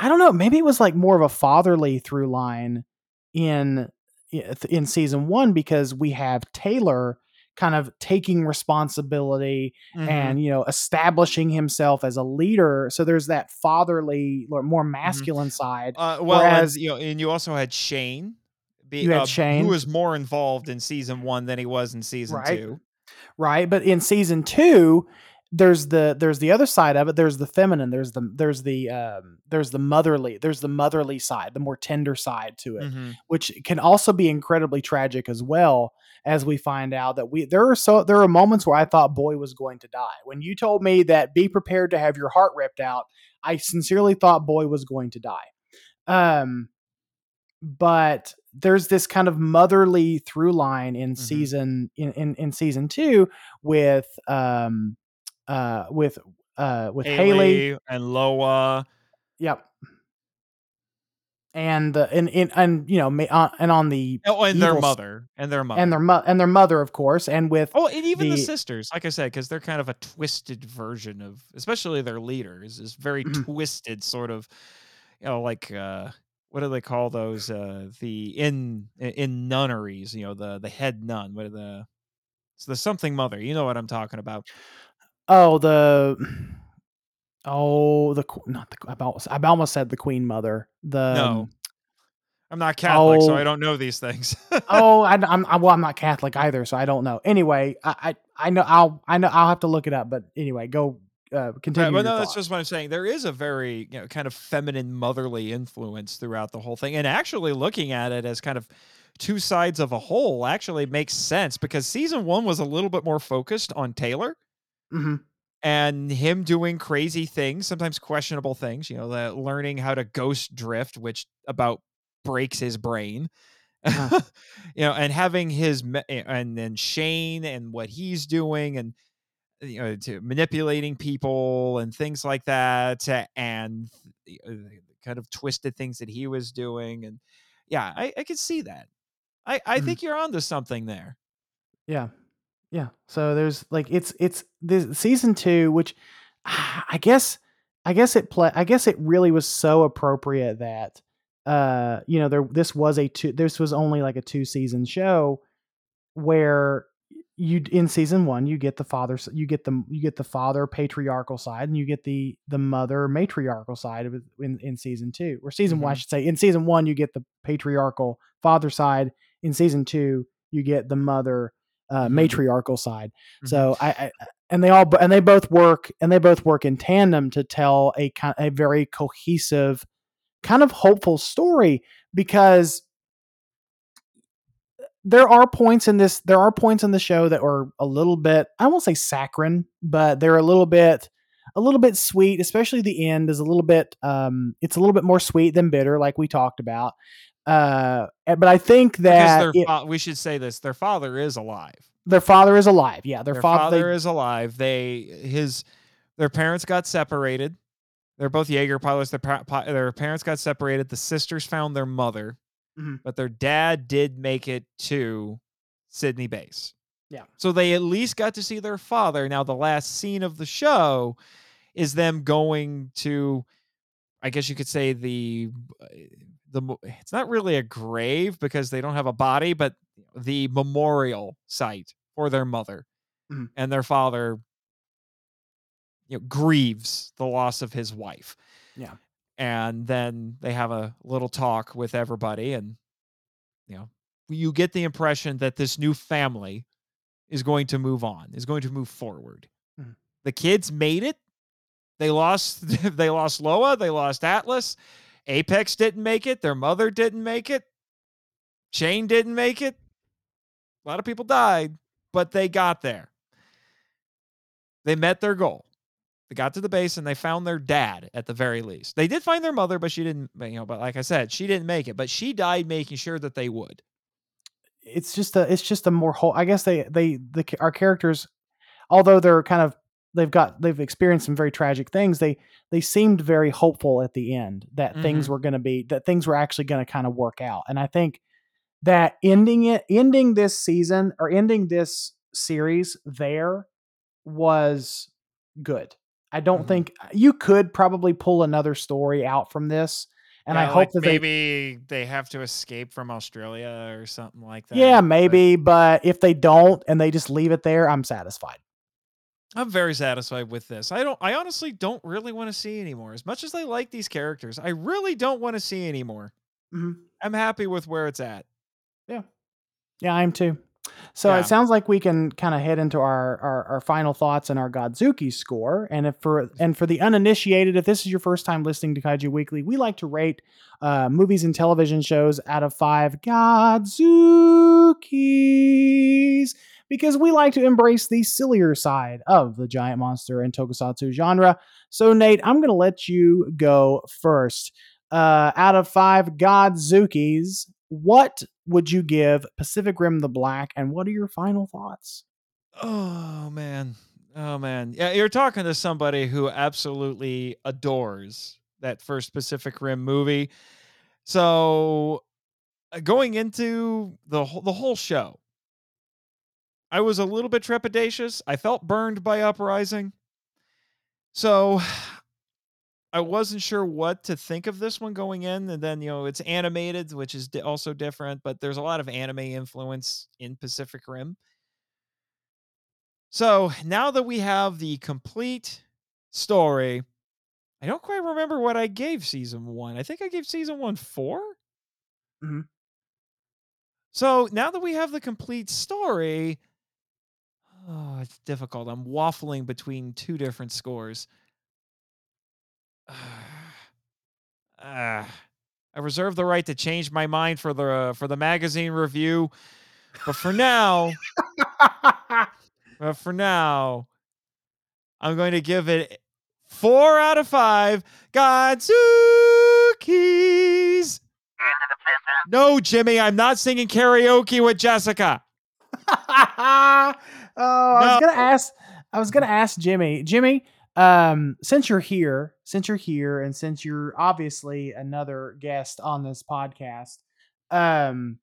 i don't know maybe it was like more of a fatherly through line in in season one because we have taylor kind of taking responsibility Mhm. and you know establishing himself as a leader so there's that fatherly or more masculine side Uh, well, Whereas- and, you know, and you also had Shane. Be, You had uh, Shane. who was more involved in season one than he was in season Right. two. right but in season two there's the there's the other side of it there's the feminine there's the there's the um there's the motherly there's the motherly side the more tender side to it Mhm. which can also be incredibly tragic as well as we find out that we there are so there are moments where I thought boy was going to die. When you told me that be prepared to have your heart ripped out, I sincerely thought boy was going to die. Um but there's this kind of motherly through line in Mhm. season in, in in season 2 with um uh with uh with Haley, Haley and Loa. yep. And the and, and and you know ma- uh, and on the Oh, and their mother. And their mother. and their mo- and their mother, of course, and with Oh, and even the, the- sisters, like I said, because they're kind of a twisted version of, especially their leader is this very Mhm. twisted sort of, you know, like uh what do they call those? Uh, the in in nunneries, you know, the the head nun. What are the it's the something mother. You know what I'm talking about. Oh, the oh the not the I almost, I almost said the queen mother. The No. I'm not Catholic, so oh. I don't know these things. oh, I, am I, well, I'm not Catholic either, so I don't know. Anyway, I, I, I know I'll, I know I'll have to look it up. But anyway, go uh, continue. Right, but no, that's just what I'm saying. There is a very you know kind of feminine, motherly influence throughout the whole thing, and actually looking at it as kind of two sides of a whole actually makes sense because season one was a little bit more focused on Taylor Mhm. And him doing crazy things, sometimes questionable things. You know, the learning how to ghost drift, which about breaks his brain. Uh. you know, and having his and then Shane and what he's doing and you know to manipulating people and things like that and the, uh, kind of twisted things that he was doing and yeah i, I could see that i i Mhm. think you're onto something there Yeah. Yeah. So there's like it's it's this season 2 which ah, I guess I guess it play I guess it really was so appropriate that uh you know there this was a two this was only like a two season show where you in season 1 you get the father you get the you get the father patriarchal side and you get the the mother matriarchal side of it in in season 2 or season 1 I Mhm. should say in season 1 you get the patriarchal father side in season 2 you get the mother uh, Mhm. matriarchal side. So I, I and they all and they both work and they both work in tandem to tell a kind a very cohesive, kind of hopeful story because there are points in this there are points in the show that are a little bit I won't say saccharine, but they're a little bit a little bit sweet, especially the end is a little bit um it's a little bit more sweet than bitter like we talked about. Uh but I think that it- fa- we should say this their father is alive their father is alive. Yeah, their, their father, father they- is alive they his their parents got separated they're both jaeger pilots their, pa- their parents got separated the sisters found their mother Mhm. but their dad did make it to sydney base Yeah. so they at least got to see their father now the last scene of the show is them going to i guess you could say the the it's not really a grave because they don't have a body but the memorial site for their mother Mhm. and their father you know grieves the loss of his wife Yeah. and then they have a little talk with everybody and you know you get the impression that this new family is going to move on is going to move forward Mhm. the kids made it they lost they lost loa they lost atlas apex didn't make it their mother didn't make it shane didn't make it a lot of people died but they got there they met their goal they got to the base and they found their dad at the very least. They did find their mother, but she didn't, you know, but like I said, she didn't make it, but she died making sure that they would. it's just a it's just a more whole i guess they they the our characters although they're kind of they've got they've experienced some very tragic things they they seemed very hopeful at the end that things were going to be that things were actually going to kind of work out and i think that ending it ending this season or ending this series there was good i don't Mhm. think you could probably pull another story out from this and i hope like that maybe they have to escape from Australia or something like that. yeah but maybe but if they don't and they just leave it there i'm satisfied I'm very satisfied with this. I don't, I honestly don't really want to see anymore. As much as I like these characters, I really don't want to see anymore. Mhm. I'm happy with where it's at. Yeah. Yeah, I am too. So Yeah. it sounds like we can kind of head into our, our our final thoughts and our Godzooky score. And if for and for the uninitiated, if this is your first time listening to Kaiju Weekly, we like to rate uh, movies and television shows out of five Godzookies because we like to embrace the sillier side of the giant monster and tokusatsu genre. So Nate, I'm going to let you go first. Uh, out of five Godzookies, what would you give Pacific Rim the Black, and what are your final thoughts? Oh man. Oh man. Yeah, you're talking to somebody who absolutely adores that first Pacific Rim movie. So uh, going into the whole, the whole show, I was a little bit trepidatious. I felt burned by Uprising. So I wasn't sure what to think of this one going in, and then you know it's animated, which is also different. But there's a lot of anime influence in Pacific Rim. So now that we have the complete story, I don't quite remember what I gave season one. I think I gave season one 4 Mhm. So now that we have the complete story, oh, it's difficult. I'm waffling between two different scores. Ah, I reserve the right to change my mind for the for the magazine review, but for now, but for now, I'm going to give it four out of five. Godzookies. No, Jimmy, I'm not singing karaoke with Jessica. oh, I was gonna ask. I was gonna ask Jimmy. Jimmy, um, since you're here, since you're here, and since you're obviously another guest on this podcast, um,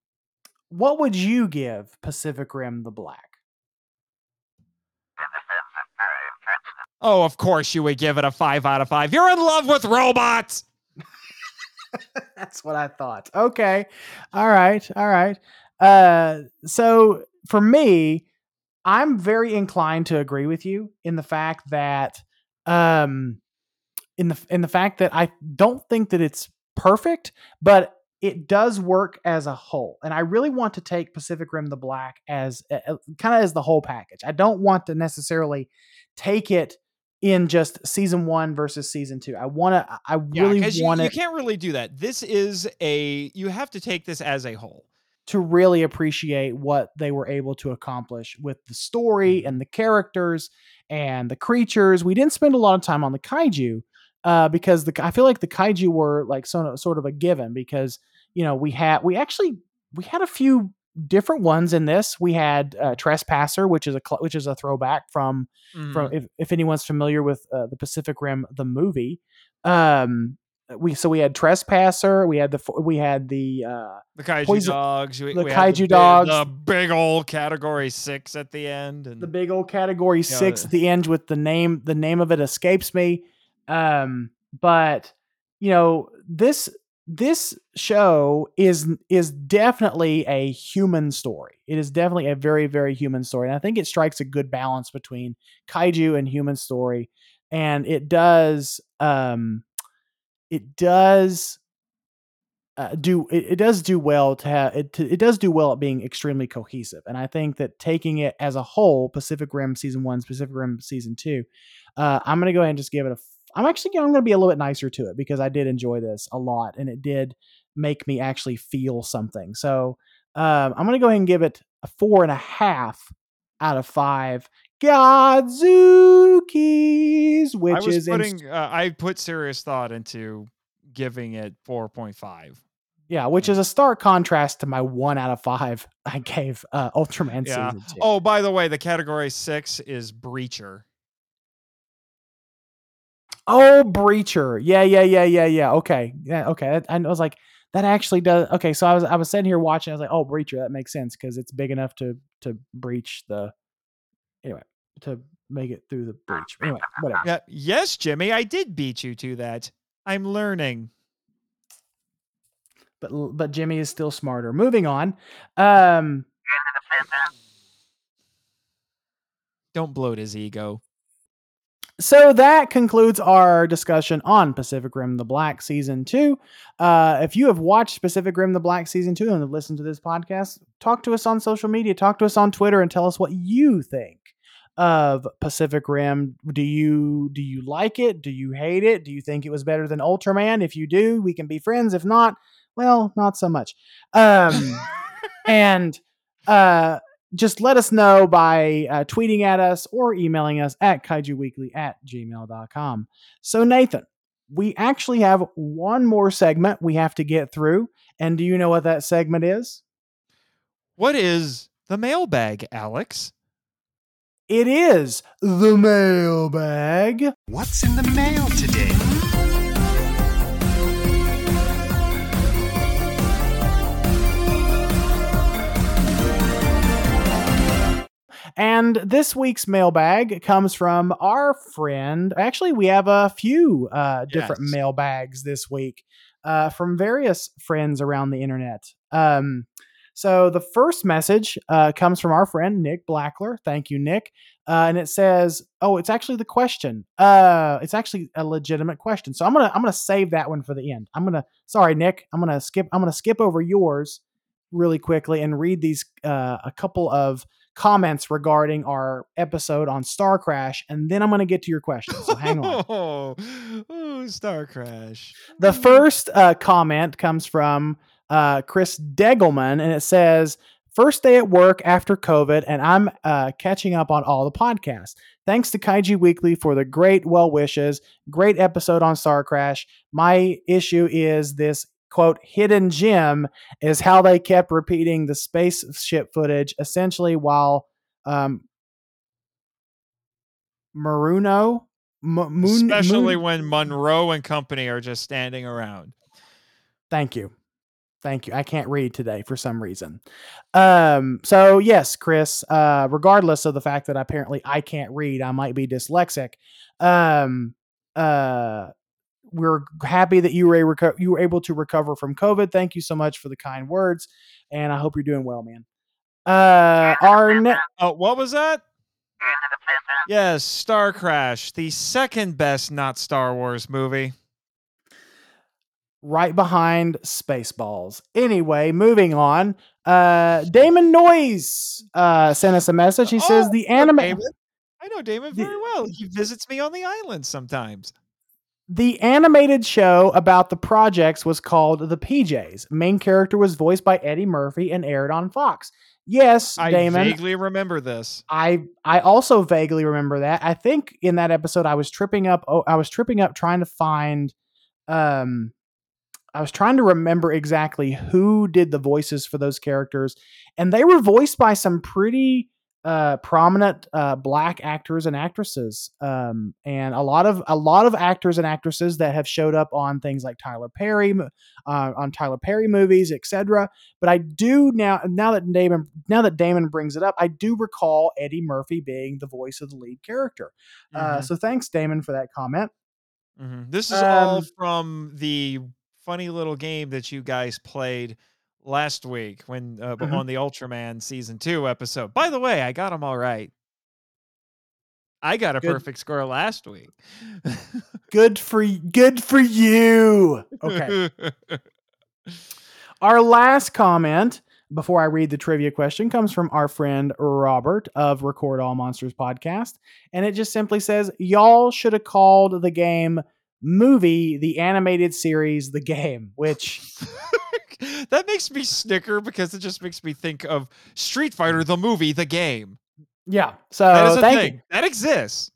what would you give Pacific Rim: The Black? Oh, of course you would give it a five out of five. You're in love with robots. That's what I thought. Okay. All right. All right. Uh so for me, I'm very inclined to agree with you in the fact that um in the in the fact that I don't think that it's perfect, but it does work as a whole. And I really want to take Pacific Rim the Black as kind of as the whole package. I don't want to necessarily take it in just season 1 versus season 2. I want to I really 'cause you, want you to can't really do that. This is a you have to take this as a whole. To really appreciate what they were able to accomplish with the story and the characters and the creatures. We didn't spend a lot of time on the kaiju uh, because the I feel like the kaiju were like so, sort of a given because you know we had we actually we had a few different ones in this. We had uh, Trespasser, which is a cl- which is a throwback from Mhm. from if, if anyone's familiar with uh, the Pacific Rim the movie. Um, we so we had Trespasser, we had the we had the uh, the kaiju poison- dogs, we, the we kaiju big- dogs. the big old category six at the end, and the big old category Yeah, six the- at the end with the name the name of it escapes me um but you know this this show is is definitely a human story it is definitely a very very human story and i think it strikes a good balance between kaiju and human story and it does um it does uh, do it, it does do well to have it, to, it does do well at being extremely cohesive and i think that taking it as a whole pacific rim season one pacific rim season two uh, i'm going to go ahead and just give it a i'm actually i'm going to be a little bit nicer to it because i did enjoy this a lot and it did make me actually feel something. So um, i'm going to go ahead and give it a four and a half out of five Godzookies, which I was is in- putting uh, I put serious thought into giving it four point five. Yeah, which is a stark contrast to my one out of five I gave uh, Ultraman Yeah. season two. Oh, by the way, the category six is Breacher. Oh, Breacher. Yeah, yeah, yeah, yeah, yeah. Okay, yeah, okay. I, I was like, that actually does. Okay, so I was I was sitting here watching. I was like, oh, Breacher. That makes sense because it's big enough to to breach the. Anyway, to make it through the breach. Anyway, whatever. Yeah. Yes, Jimmy, I did beat you to that. I'm learning. But but Jimmy is still smarter. Moving on. Um, Don't bloat his ego. So that concludes our discussion on Pacific Rim the Black Season 2. Uh, if you have watched Pacific Rim the Black Season 2 and have listened to this podcast, talk to us on social media, talk to us on Twitter, and tell us what you think of Pacific Rim. Do you do you like it? Do you hate it? Do you think it was better than Ultraman? If you do, we can be friends. If not, well, not so much. Um, and uh, just let us know by uh, tweeting at us or emailing us at kaijuweekly at gmail.com. So, Nathan, we actually have one more segment we have to get through. And do you know what that segment is? What is the mailbag, Alex? It is the mailbag. What's in the mail today? And this week's mailbag comes from our friend. Actually, we have a few uh, different Yes. mailbags this week uh, from various friends around the internet. Um, so the first message uh, comes from our friend Nick Blackler. Thank you, Nick. Uh, and it says, "Oh, it's actually the question. Uh, it's actually a legitimate question. So I'm gonna I'm gonna save that one for the end. I'm gonna sorry, Nick. I'm gonna skip I'm gonna skip over yours really quickly and read these uh, a couple of comments regarding our episode on Star Crash, and then I'm gonna get to your question. So hang on. Oh, oh, Star Crash. The first uh, comment comes from uh, Chris Degelman, and it says, First day at work after COVID, and I'm uh, catching up on all the podcasts. Thanks to Kaiju Weekly for the great well wishes. Great episode on Star Crash. My issue is this quote hidden gem is how they kept repeating the spaceship footage essentially while um, Maruno. M- Moon, Especially Moon- when Munro and company are just standing around. Thank you. Thank you. I can't read today for some reason. Um, so yes, Chris, uh, regardless of the fact that apparently I can't read, I might be dyslexic. Um, uh, we're happy that you were, a reco- you were able to recover from COVID. Thank you so much for the kind words, and I hope you're doing well, man. Uh, our ne- Oh, what was that? Yes, Star Crash, the second best not Star Wars movie. Right behind Spaceballs. Anyway, moving on. Uh, Damon Noyes uh, sent us a message. He says Oh, the I anime. I know Damon very well. He visits me on the island sometimes. The animated show about the projects was called The PJs. Main character was voiced by Eddie Murphy and aired on Fox. Yes, Damon. I Damon. vaguely remember this. I I also vaguely remember that. I think in that episode I was tripping up oh, I was tripping up trying to find um I was trying to remember exactly who did the voices for those characters and they were voiced by some pretty uh prominent uh black actors and actresses um and a lot of a lot of actors and actresses that have showed up on things like Tyler Perry uh, on Tyler Perry movies etc but I do now now that Damon now that Damon brings it up, I do recall Eddie Murphy being the voice of the lead character. Uh, Mhm, so thanks, Damon, for that comment. mhm. This is all um, from the funny little game that you guys played last week when uh, Mhm. on the Ultraman season two episode. By the way, I got them all right. I got a Good. perfect score last week. Good for good for you. Okay. Our last comment before I read the trivia question comes from our friend Robert of Record All Monsters podcast, and it just simply says, "Y'all should have called the game." Movie, the animated series, the game, which that makes me snicker because it just makes me think of Street Fighter, the movie, the game. yeah. So That is a thank thing. That exists.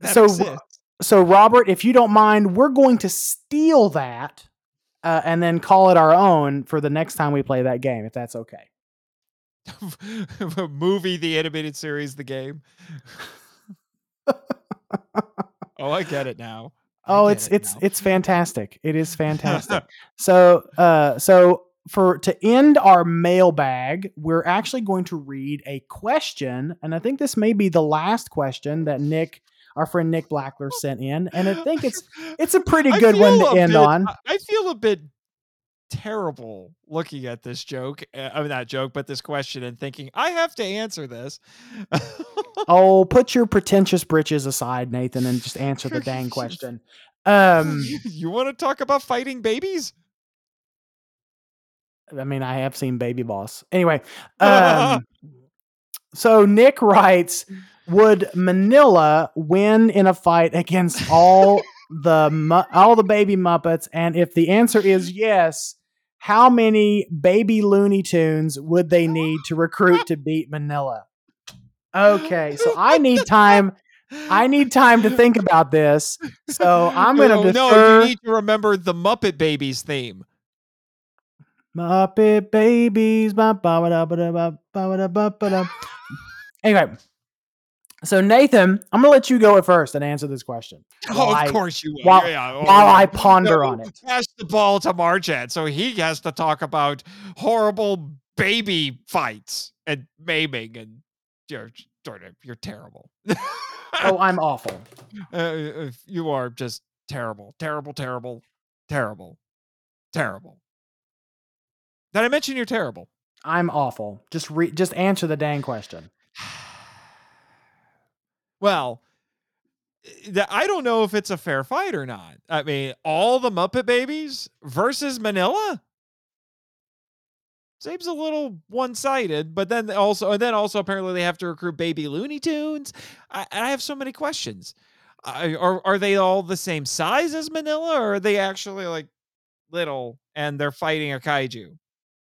That So, exists. so Robert, if you don't mind, we're going to steal that uh, and then call it our own for the next time we play that game, if that's okay. movie, the animated series, the game. oh, I get it now. Oh, it's it it's now. it's fantastic. It is fantastic. so, uh, so for to end our mailbag, we're actually going to read a question, and I think this may be the last question that Nick, our friend Nick Blackler, sent in, and I think it's it's a pretty good one to end bit- on. I feel a bit terrible looking at this joke. uh, I mean, not joke, but this question and thinking I have to answer this. Oh, put your pretentious britches aside, Nathan, and just answer the dang question. Um, you want to talk about fighting babies? I mean, I have seen Baby Boss. Anyway, um, so Nick writes, "Would Minilla win in a fight against all the mu- all the baby Muppets? And if the answer is yes, how many baby Looney Tunes would they need to recruit to beat Minilla?" Okay, so I need time. I need time to think about this. So I'm going oh, no, to no, defer. you need to remember the Muppet Babies theme. Muppet Babies. Anyway, so Nathan, I'm gonna let you go at first and answer this question. Oh, of I- course you will. while- yeah, oh, While. I ponder No, on it. Pass the ball to Marchand, so he has to talk about horrible baby fights and maiming and you know, Jordan, you're terrible. Oh, I'm awful. Uh, uh, you are just terrible, terrible, terrible, terrible, terrible. Did I mention you're terrible? I'm awful. Just re- just answer the dang question. well, eh, I don't know if it's a fair fight or not. I mean, all the Muppet Babies versus Minilla seems a little one-sided. But then also, and then also, apparently they have to recruit baby Looney Tunes. I, I have so many questions. I, are are they all the same size as Minilla, or are they actually like little and they're fighting a kaiju?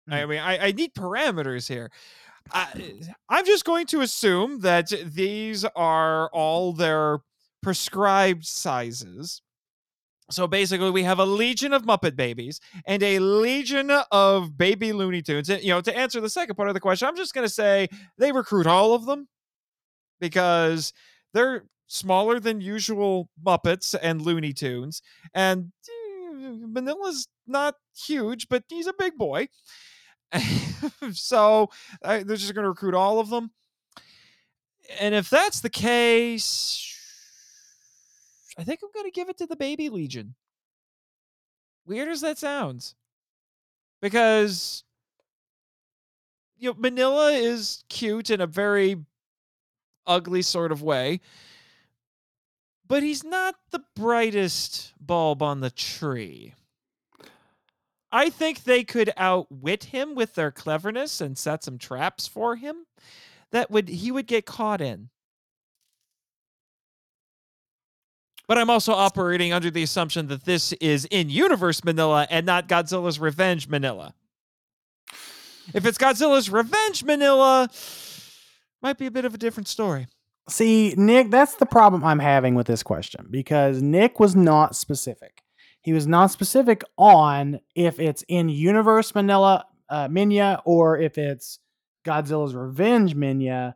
I hmm. mean, I, I need parameters here. I, I'm just going to assume that these are all their prescribed sizes. So basically, we have a legion of Muppet babies and a legion of baby Looney Tunes. And, you know, to answer the second part of the question, I'm just going to say they recruit all of them because they're smaller than usual Muppets and Looney Tunes. And eh, Minilla's not huge, but he's a big boy. so uh, they're just going to recruit all of them. And if that's the case, I think I'm going to give it to the Baby Legion. Weird as that sounds. Because you know Minilla is cute in a very ugly sort of way. But he's not the brightest bulb on the tree. I think they could outwit him with their cleverness and set some traps for him that would he would get caught in. But I'm also operating under the assumption that this is in universe Minilla and not Godzilla's Revenge Minilla. If it's Godzilla's Revenge Minilla, might be a bit of a different story. See, Nick, that's the problem I'm having with this question because Nick was not specific. He was not specific on if it's in universe Minilla uh, Minya or if it's Godzilla's Revenge Minya.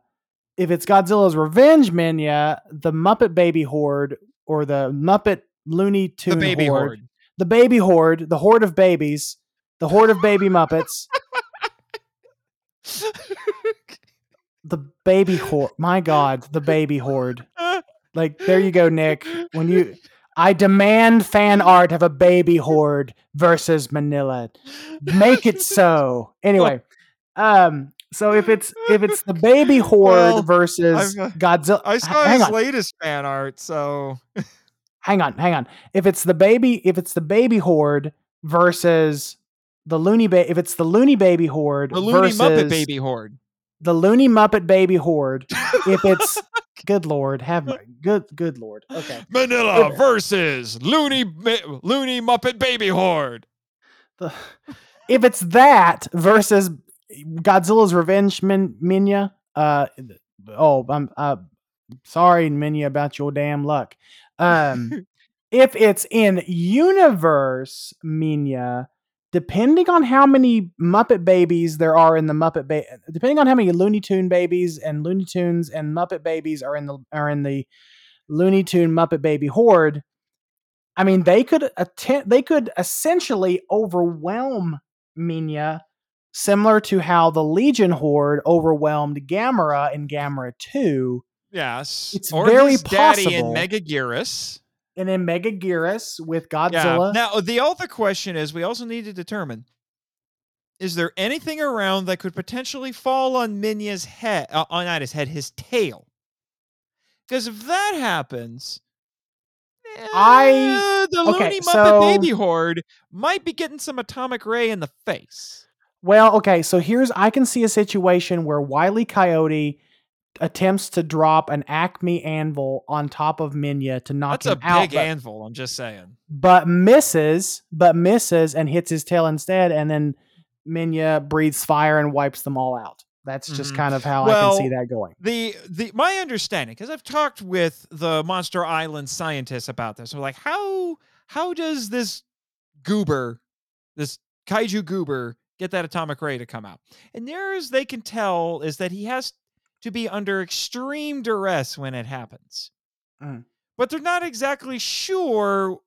If it's Godzilla's Revenge Minya, the Muppet Baby Horde or the Muppet Looney Tune the baby horde, horde. the baby horde, the horde of babies, the horde of baby Muppets, the baby horde. My God, the baby horde. Like there you go, Nick. When you, I demand fan art of a baby horde versus Minilla. Make it so. Anyway, um, so if it's if it's the baby horde Well, versus uh, Godzilla, I saw his on, latest fan art, so hang on, hang on. If it's the baby, if it's the baby horde versus the loony ba- if it's the loony baby horde the Looney versus Muppet Baby Horde. The loony muppet baby horde, if it's good lord, have my good good lord. Okay. Minilla If- versus Looney Looney Muppet Baby Horde. The, if it's that versus Godzilla's Revenge Min, Minya, uh, oh, I'm uh, sorry, Minya, about your damn luck. Um, if it's in universe Minya, depending on how many Muppet babies there are in the Muppet, ba- depending on how many Looney Tune babies and Looney Tunes and Muppet babies are in the are in the Looney Tune Muppet Baby Horde. I mean, they could attempt, they could essentially overwhelm Minya, similar to how the Legion Horde overwhelmed Gamera in Gamera 2, Yes, It's or very his daddy in possible. Megaguirus. And then Megaguirus with Yeah. Godzilla. Now the other question is, we also need to determine: is there anything around that could potentially fall on Minya's head? Uh, on not his head, his tail. Because if that happens, I- eh, the okay, Looney Muppet so- Baby Horde might be getting some atomic ray in the face. Well, okay, so here's I can see a situation where Wiley Coyote attempts to drop an Acme anvil on top of Minya to knock That's a him out, big but- anvil. I'm just saying. but misses, but misses and hits his tail instead, and then Minya breathes fire and wipes them all out. That's just Mhm. kind of how I can see that going. the the my understanding because I've talked with the Monster Island scientists about this. We're like, how how does this goober, this kaiju goober, get that atomic ray to come out? And as they can tell is that he has to be under extreme duress when it happens. Mm. But they're not exactly sure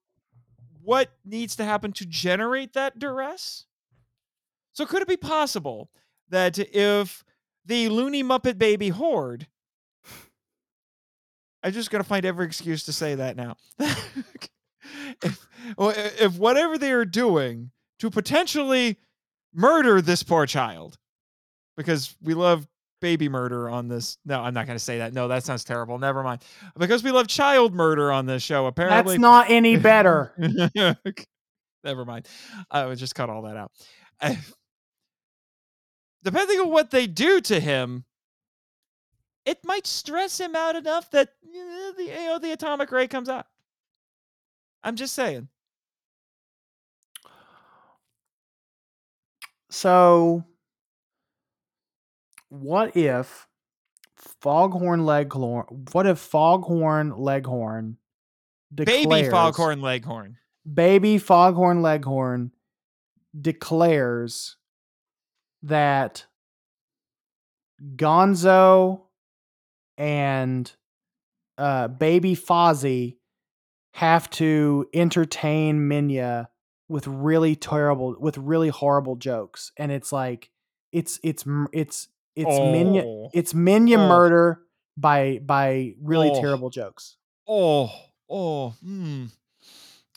what needs to happen to generate that duress. So could it be possible that if the Looney Muppet Baby Horde I'm just gonna find every excuse to say that now. if, well, if whatever they are doing to potentially murder this poor child, because we love baby murder on this. No, I'm not gonna say that. No, that sounds terrible. Never mind. Because we love child murder on this show. Apparently, That's not any better. Never mind. I would just cut all that out. I- depending on what they do to him, it might stress him out enough that eh, the you know, the atomic ray comes out. I'm just saying. So, what if Foghorn Leghorn? What if Foghorn Leghorn declares, Baby foghorn leghorn. baby Foghorn Leghorn declares that Gonzo and uh, baby Fozzie have to entertain Minya with really terrible, with really horrible jokes, and it's like it's it's m- it's it's Minya Oh. it's Minya Oh. murder by by really Oh. terrible jokes. Oh, oh, hmm.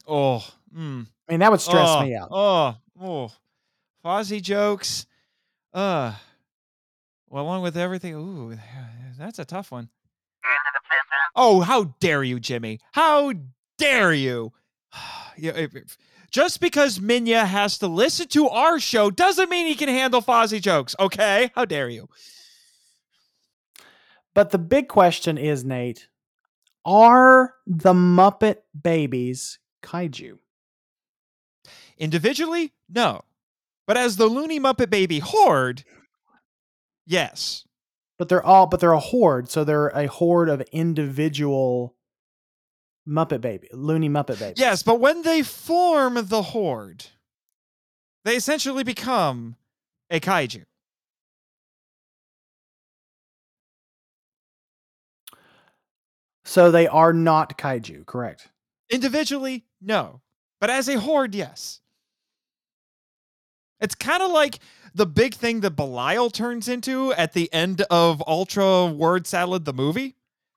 Oh, hmm. I mean, that would stress oh, me out. Oh, oh. Fozzie jokes. Uh well, along with everything. Ooh, that's a tough one. Oh, how dare you, Jimmy? How dare you? Yeah, just because Minya has to listen to our show doesn't mean he can handle Fozzie jokes, okay? How dare you? But the big question is, Nate, are the Muppet Babies kaiju? Individually, no. But as the Looney Muppet Baby horde, yes. But they're all, but they're a horde, so they're a horde of individual Muppet Baby, Looney Muppet Baby. Yes, but when they form the horde, they essentially become a kaiju. So they are not kaiju, correct? Individually, no. But as a horde, yes. It's kind of like the big thing that Belial turns into at the end of Ultra Word Salad, the movie.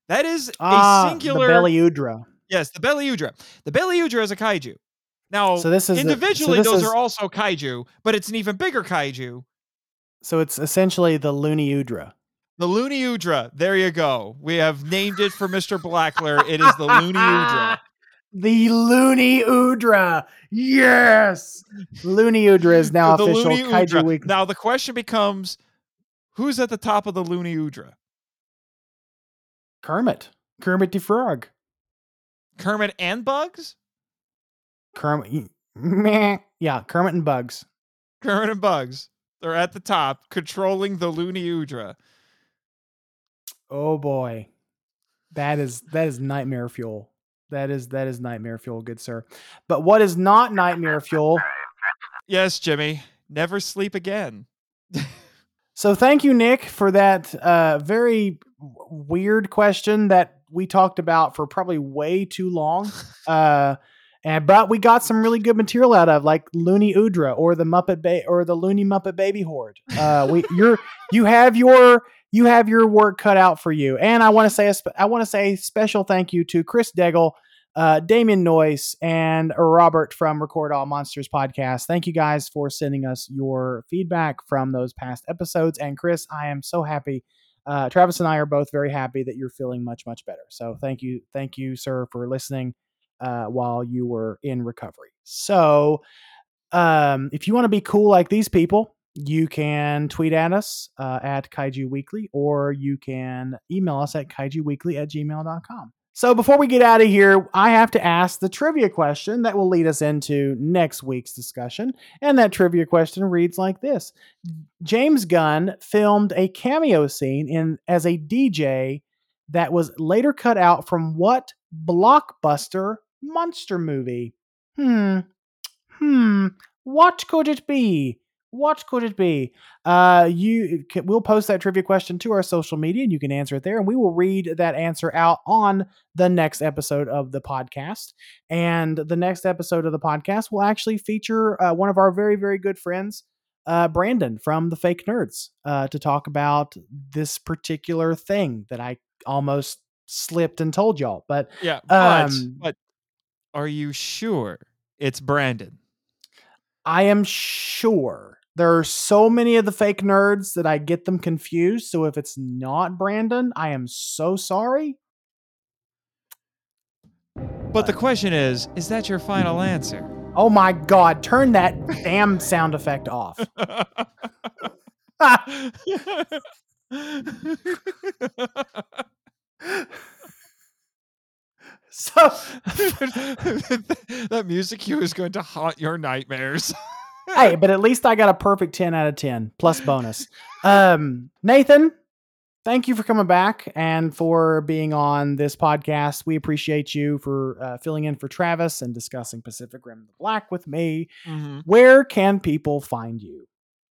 That is Ah, a singular. the. Yes, the Beliudra. The Beliudra is a kaiju. Now, So this is the- so individually, this those is- are also kaiju, but it's an even bigger kaiju. So it's essentially the Looney Udra. The Looney Udra. There you go. We have named it for Mr. Blackler. It is the Looney Udra. The Looney Udra. Yes. Looney Udra is now the official Looney Kaiju. Week. Now the question becomes, who's at the top of the Looney Udra? Kermit. Kermit the Frog. Kermit and Bugs? Kermit. Meh. Yeah, Kermit and Bugs. Kermit and Bugs. They're at the top, controlling the Looney Udra. Oh boy. That is that is nightmare fuel. That is that is nightmare fuel, good sir. But what is not nightmare fuel? Yes, Jimmy. Never sleep again. So thank you, Nick, for that uh, very weird question that we talked about for probably way too long. Uh, and but we got some really good material out of like Looney Udra or the Muppet ba- or the Looney Muppet Baby Horde. Uh, we you're you have your you have your work cut out for you. And I want to say a I want to say special thank you to Chris Deggle, uh, Damien Noyce, and Robert from Record All Monsters podcast. Thank you guys for sending us your feedback from those past episodes. And Chris, I am so happy. Uh, Travis and I are both very happy that you're feeling much much better. So thank you, thank you, sir, for listening uh, while you were in recovery. So um, if you want to be cool like these people, you can tweet at us uh, at Kaiju Weekly or you can email us at kaijuweekly at gmail.com. So before we get out of here, I have to ask the trivia question that will lead us into next week's discussion. And that trivia question reads like this James Gunn filmed a cameo scene in as a DJ that was later cut out from what blockbuster monster movie? Hmm. Hmm. What could it be? What could it be? Uh, you can, we'll post that trivia question to our social media, and you can answer it there, and we will read that answer out on the next episode of the podcast. And the next episode of the podcast will actually feature uh, one of our very, very good friends, uh, Brandon from the Fake Nerds, uh, to talk about this particular thing that I almost slipped and told y'all. But Yeah, but Um, but are you sure it's Brandon? I am sure there are so many of the fake nerds that I get them confused. So if it's not Brandon, I am so sorry. But the question is, is that your final answer? Oh my god, turn that damn sound effect off. so that music cue is going to haunt your nightmares. Hey, but at least I got a perfect 10 out of 10 plus bonus. Um, Nathan, thank you for coming back and for being on this podcast. We appreciate you for uh, filling in for Travis and discussing Pacific Rim the Black with me. Mhm. Where can people find you?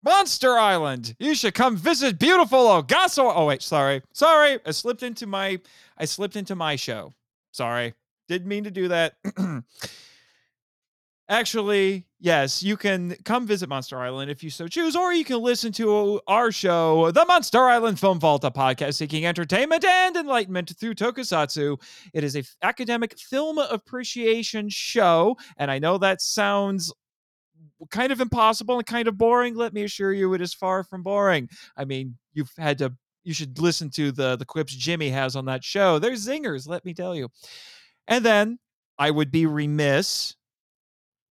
Monster Island. You should come visit beautiful Ogasso. Oh wait, sorry, sorry. I slipped into my I slipped into my show. Sorry, didn't mean to do that. Actually, yes, you can come visit Monster Island if you so choose, or you can listen to our show, the Monster Island Film Vault, a podcast seeking entertainment and enlightenment through tokusatsu. It is a f- academic film appreciation show, and I know that sounds kind of impossible and kind of boring. Let me assure you, it is far from boring. I mean, you've had to. You should listen to the the quips Jimmy has on that show. They're zingers, let me tell you. And then I would be remiss,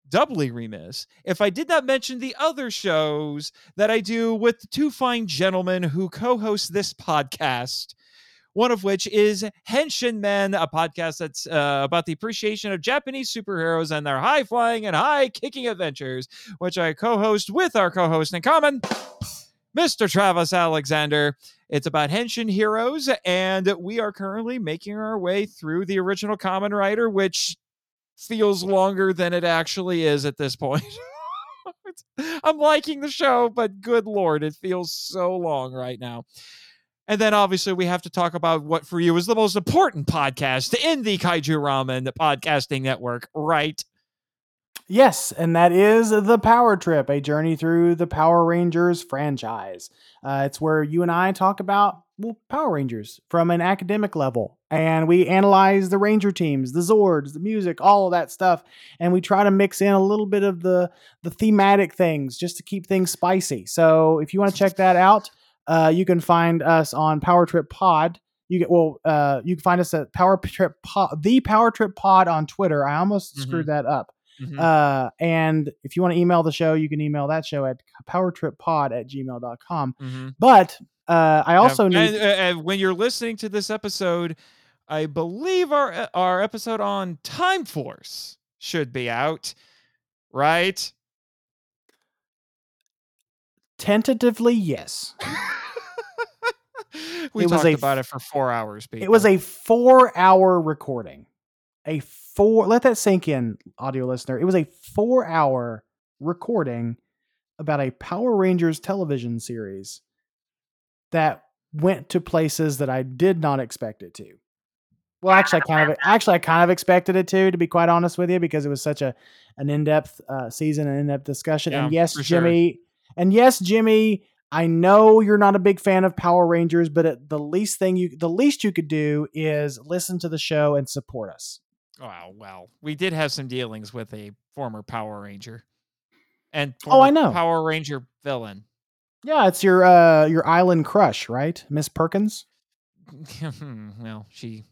doubly remiss, if I did not mention the other shows that I do with two fine gentlemen who co-host this podcast one of which is Henshin Men, a podcast that's uh, about the appreciation of Japanese superheroes and their high flying and high kicking adventures, which I co host with our co host in common, Mr. Travis Alexander. It's about Henshin heroes, and we are currently making our way through the original Kamen Rider, which feels longer than it actually is at this point. I'm liking the show, but good lord, it feels so long right now. And then obviously we have to talk about what for you is the most important podcast in the Kaiju Ramen podcasting network, right? Yes, and that is the Power Trip, a journey through the Power Rangers franchise. Uh, it's where you and I talk about well, Power Rangers from an academic level, and we analyze the Ranger teams, the Zords, the music, all of that stuff, and we try to mix in a little bit of the the thematic things just to keep things spicy. So if you want to check that out, uh, you can find us on Power Trip Pod. You get well, uh, you can find us at Power Trip Pod, the Power Trip Pod on Twitter. I almost Mhm. screwed that up. Mhm. Uh, and if you want to email the show, you can email that show at powertrippod at gmail.com. Mhm. But uh, I also Yeah, need. and, uh, and when you're listening to this episode, I believe our uh, our episode on Time Force should be out, right? tentatively, yes. we It was talked a about it for four hours. People. It was a four hour recording. A four, let that sink in, audio listener. It was a four hour recording about a Power Rangers television series that went to places that I did not expect it to. Well, actually, I kind of, actually, I kind of expected it to, to be quite honest with you, because it was such a an in depth uh, season, an in depth discussion. and yes, for sure. Jimmy, and yes, Jimmy, I know you're not a big fan of Power Rangers, but at the least thing you, the least you could do is listen to the show and support us. Wow, well, we did have some dealings with a former Power Ranger, and Oh, I know. Power Ranger villain. Yeah, it's your uh your island crush, right, Miss Perkins? well, she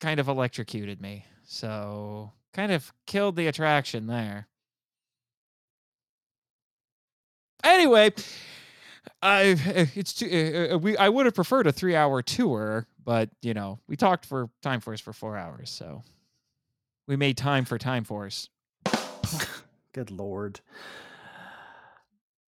kind of electrocuted me, so kind of killed the attraction there. Anyway, I it's too, uh, we I would have preferred a three hour tour, but you know we talked for Time Force for four hours, so we made time for Time Force. Good lord.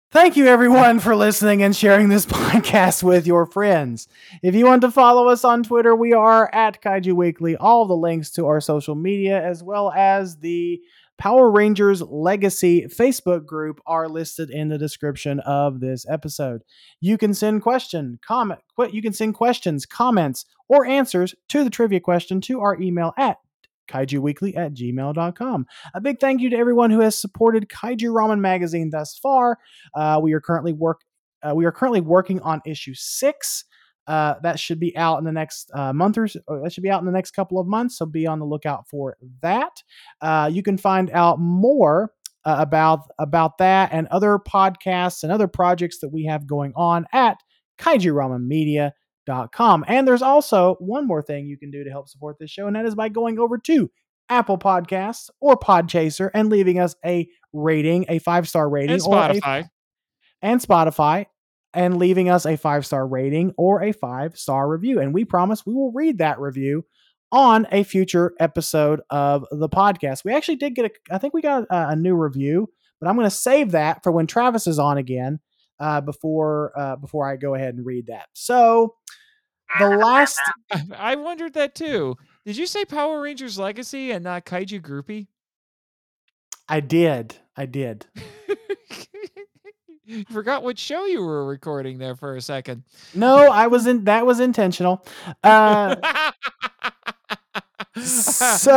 Thank you, everyone, for listening and sharing this podcast with your friends. If you want to follow us on Twitter, we are at Kaiju Weekly. All the links to our social media, as well as the Power Rangers Legacy Facebook group, are listed in the description of this episode. You can send question, comment, you can send questions, comments, or answers to the trivia question to our email at kaijuweekly at gmail.com. A big thank you to everyone who has supported Kaiju Ramen Magazine thus far. Uh, we are currently work uh, we are currently working on issue six. Uh, that should be out in the next uh, month or so. That should be out in the next couple of months. So be on the lookout for that. Uh, you can find out more uh, about about that and other podcasts and other projects that we have going on at kaijuramenmedia.com. And there's also one more thing you can do to help support this show, and that is by going over to Apple Podcasts or Podchaser and leaving us a rating, a five star rating, And or a Spotify. and Spotify and leaving us a five star rating or a five star review. And we promise we will read that review on a future episode of the podcast. We actually did get a, I think we got a, a new review, but I'm going to save that for when Travis is on again uh, before uh, before I go ahead and read that. So the last, I wondered that too. Did you say Power Rangers Legacy and not Kaiju Groupie? I did, I did. forgot what show you were recording there for a second. No, I wasn't. That was intentional. Uh, So-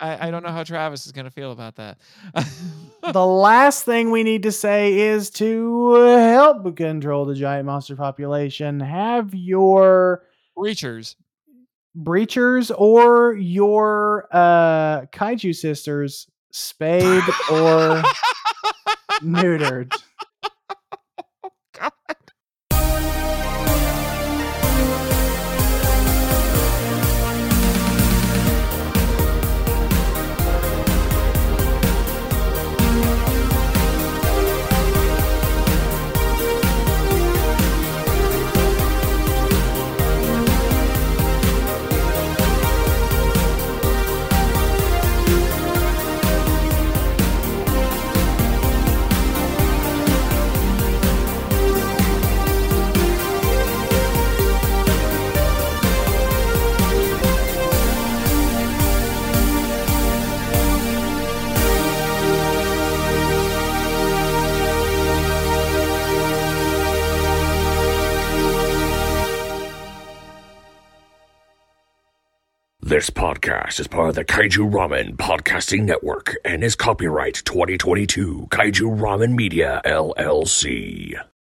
I, I don't know how Travis is going to feel about that. the last thing we need to say is to help control the giant monster population, have your Reachers. breachers or your uh, kaiju sisters spayed or neutered. This podcast is part of the Kaiju Ramen Podcasting Network and is copyright 2022 Kaiju Ramen Media LLC.